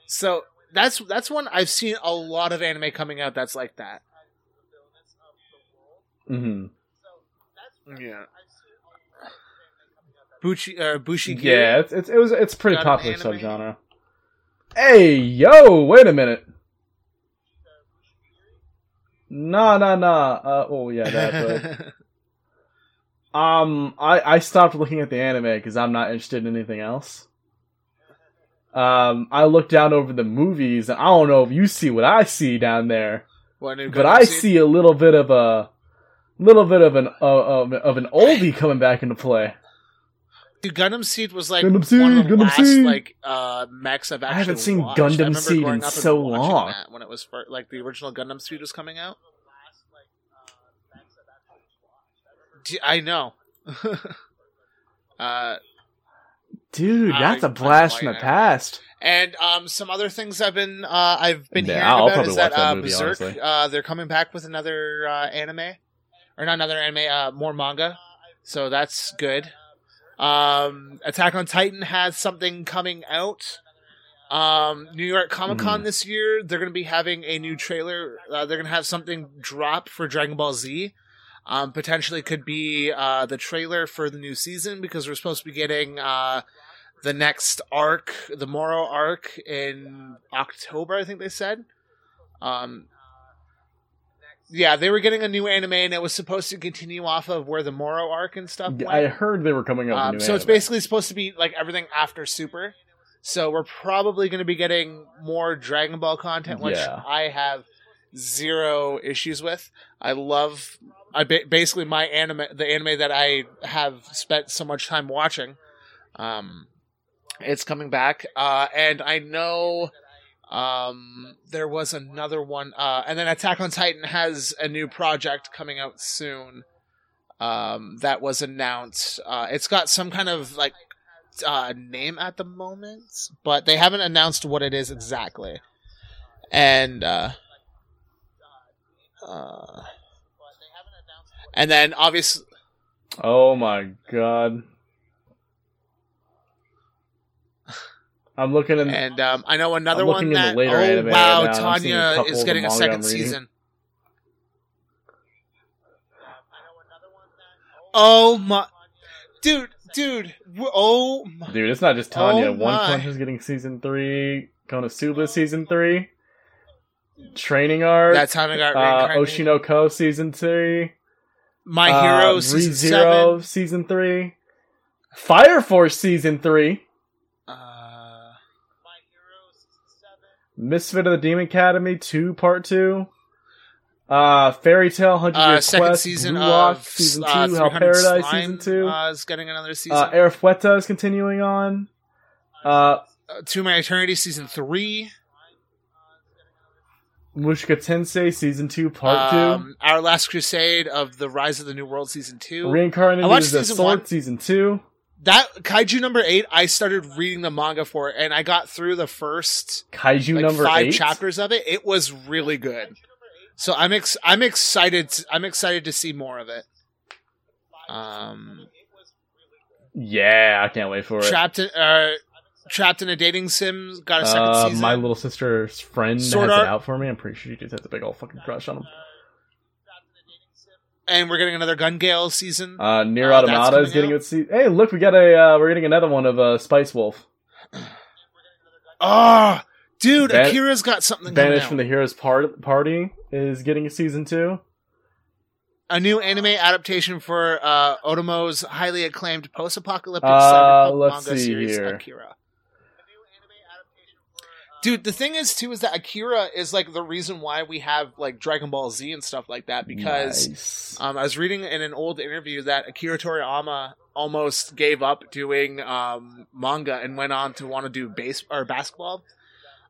So that's that's one I've seen a lot of anime coming out that's like that. hmm Yeah. Bushi uh, Bushi Yeah, it's, it's it was it's pretty Got an popular subgenre. Hey, yo, wait a minute. Nah, nah, nah. Uh, oh yeah, that. But *laughs* um, I I stopped looking at the anime because I'm not interested in anything else. Um, I look down over the movies, and I don't know if you see what I see down there. What but I Seed? see a little bit of a little bit of an uh, of, of an oldie coming back into play. Dude, Gundam Seed was like Gundam Seed, one of the Gundam last Seed. like uh mechs I've actually I haven't seen watched. Gundam Seed in so long. that when it was first, like the original Gundam Seed was coming out. I know. *laughs* uh, Dude, that's a blast from the past. and um, some other things I've been uh, I've been Yeah, hearing I'll about is that, that uh, movie, Berserk uh, they're coming back with another uh, anime, or not another anime, uh, more manga. So that's good. Um, Attack on Titan has something coming out. Um, New York Comic Con Mhm. this year, they're going to be having a new trailer. Uh, they're going to have something drop for Dragon Ball Z. Um, potentially could be uh, the trailer for the new season because we're supposed to be getting uh, the next arc, the Moro arc, in October. I think they said. Um, yeah, they were getting a new anime, and it was supposed to continue off of where the Moro arc and stuff went. I heard they were coming a Um, so it's basically supposed to be like everything after Super. So we're probably going to be getting more Dragon Ball content, which Yeah. I have zero issues with. I love, I ba- basically my anime, the anime that I have spent so much time watching. Um, it's coming back, uh, and I know. Um, there was another one, uh, and then Attack on Titan has a new project coming out soon um, that was announced. Uh, it's got some kind of like uh, name at the moment, but they haven't announced what it is exactly. And uh, uh, and then obviously, Oh my god. I'm looking in. and um, I know another one looking in the that later oh anime wow, right now, I'm seeing a Tanya is getting a second season. Oh my, dude, dude, oh my. Dude, it's not just Tanya. Oh One. Punch is getting season three. Konosuba season three. Training Art. That time I got uh. Oshinoko season three. My uh, Hero season ReZero seven. season three. Fire Force season three. Misfit of the Demon Academy two part two. Uh, Fairy Tail Hundred uh, Year second Quest season Blue Lock of season two uh, Hell Paradise Slime, season two. uh, is getting another season. Uh, Arifureta is continuing on. Uh, Uh, to My Eternity season three. Mushoku Tensei season two part Um, Our Last Crusade of the Rise of the New World season two. two. Reincarnated I watched season Sword one. season two. That Kaiju number eight, I started reading the manga for it, and I got through the first Kaiju like number five eight. chapters of it. It was really good. So I'm ex- I'm excited. To, I'm excited to see more of it. Um, Yeah, I can't wait for it. trapped in uh, trapped in a dating sim got a second Uh, season. my little sister's friend Sword has Art- it out for me. I'm pretty sure she just has a big old fucking crush on him. And we're getting another Gun Gale season. Uh, Near Uh, Automata is getting out? its. Se- hey, look, we got a. Uh, we're getting another one of uh, Spice Wolf. Oh, dude, Ban- Akira's got something Banished from the Heroes part- Party is getting a season two. a new anime adaptation for uh, Otomo's highly acclaimed post-apocalyptic Uh, cyberpunk manga see series here. Akira. Dude, the thing is too is that Akira is like the reason why we have like Dragon Ball Z and stuff like that because Nice. um, I was reading in an old interview that Akira Toriyama almost gave up doing um, manga and went on to want to do base or basketball.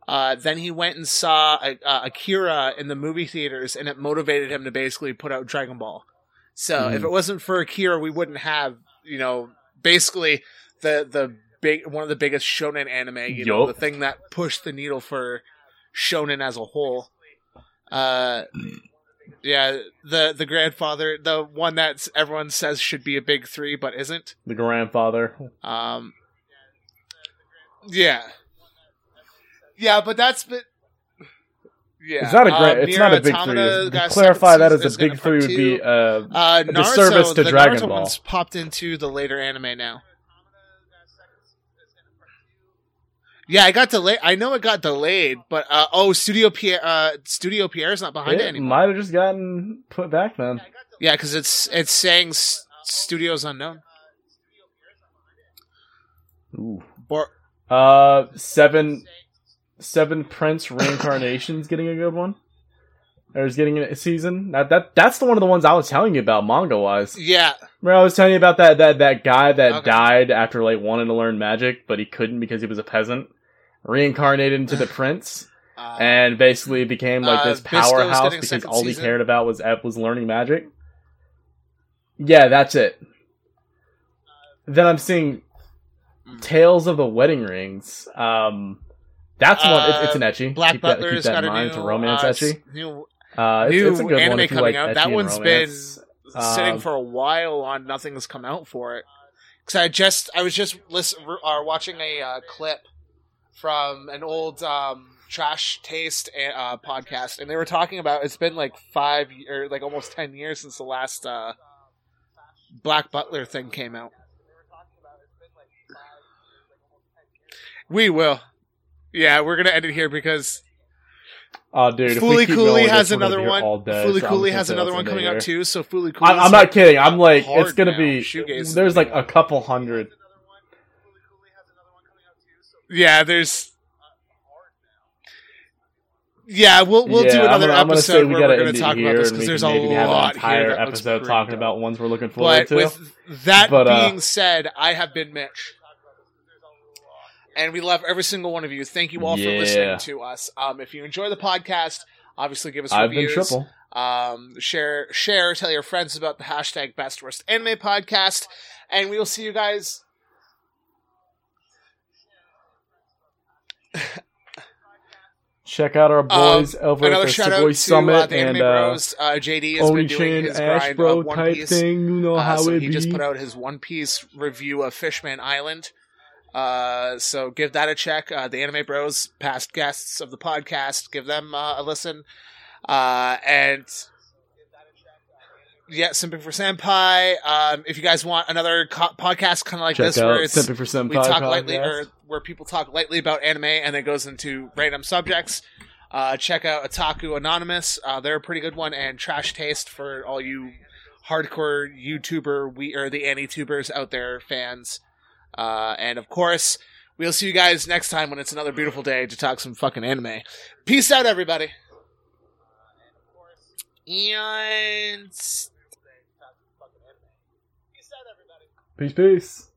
Uh, then he went and saw uh, uh, Akira in the movie theaters, and it motivated him to basically put out Dragon Ball. So Mhm. if it wasn't for Akira, we wouldn't have you know basically the the big one of the biggest shonen anime. You know, the thing that pushed the needle for shonen as a whole. Uh, yeah, the the grandfather, the one that everyone says should be a big three but isn't. the grandfather. Um, yeah, yeah, but that's but yeah. It's not a uh, great. it's not a big Automata three. To clarify that as a big three would be uh, uh, a disservice to Dragon Naruto Ball. popped into the later anime now. Yeah, I got delayed. I know it got delayed, but uh, oh, Studio Pierrot, uh, Studio Pierrot's not behind it, it anymore. might have just gotten put back then. Yeah, because it's it's saying s- Studios Unknown. Ooh. Uh, seven, seven Prince reincarnations getting a good one. Or is getting a season. That that that's the one of the ones I was telling you about manga wise. Yeah, Remember I was telling you about that that that guy that Okay. died after like wanting to learn magic, but he couldn't because he was a peasant. Reincarnated into the *sighs* prince uh, and basically became like Uh, this Bisco's powerhouse because all he season. cared about was was learning magic. Yeah, that's it. Then I'm seeing Mm. Tales of the Wedding Rings. Um, that's one. It's, it's an ecchi. Black keep that, keep that got in a mind. new It's a romance uh, ecchi. new Uh, it's, new it's a good anime one coming like out. That one's been sitting Um, for a while on nothing's come out for it. Because I just I was just listen, uh, watching a uh, clip from an old um, trash taste uh, podcast, and they were talking about it's been like five or like almost ten years since the last uh, Black Butler thing came out. We will. Yeah, we're gonna end it here because Oh, dude, Fooly Cooley has this, we're gonna another one. Fooly Cooley has another one coming in out too. So Fooly Cooley. I'm, I'm not kidding. I'm like, it's gonna now. be. Shoegaze There's like a couple hundred. Yeah, there's. Yeah, we'll we'll Yeah, do I'm another gonna- I'm gonna episode we where we're going to talk about this because there's a maybe have an lot entire here that episode talking about ones we're looking forward But to. with that But, uh, being said, I have been Mitch. And we love every single one of you. Thank you all for listening to us. Um, if you enjoy the podcast, obviously give us I've been triple. Um, share, share, tell your friends about the hashtag Best Worst Anime Podcast, and we will see you guys. Check out our boys over at Um, the shout Savoy out to Summit uh, the and Anime uh, Bros. Uh, JD has been doing his Ash grind Bro of One type Piece. thing. You know Uh, how so it he be. just put out his One Piece review of Fishman Island. Uh, so give that a check. Uh, the Anime Bros, past guests of the podcast, give them uh, a listen. Uh, and yeah, Simping for Senpai. Um, if you guys want another co- podcast kind of like Check this, out where it's Simping for Senpai we talk lightly, or where people talk lightly about anime and then goes into random subjects. Uh, check out Otaku Anonymous. Uh, they're a pretty good one, and Trash Taste for all you hardcore YouTuber we or the AniTubers out there fans. Uh, and of course, we'll see you guys next time when it's another beautiful day to talk some fucking anime. Peace out, everybody. And Peace, peace.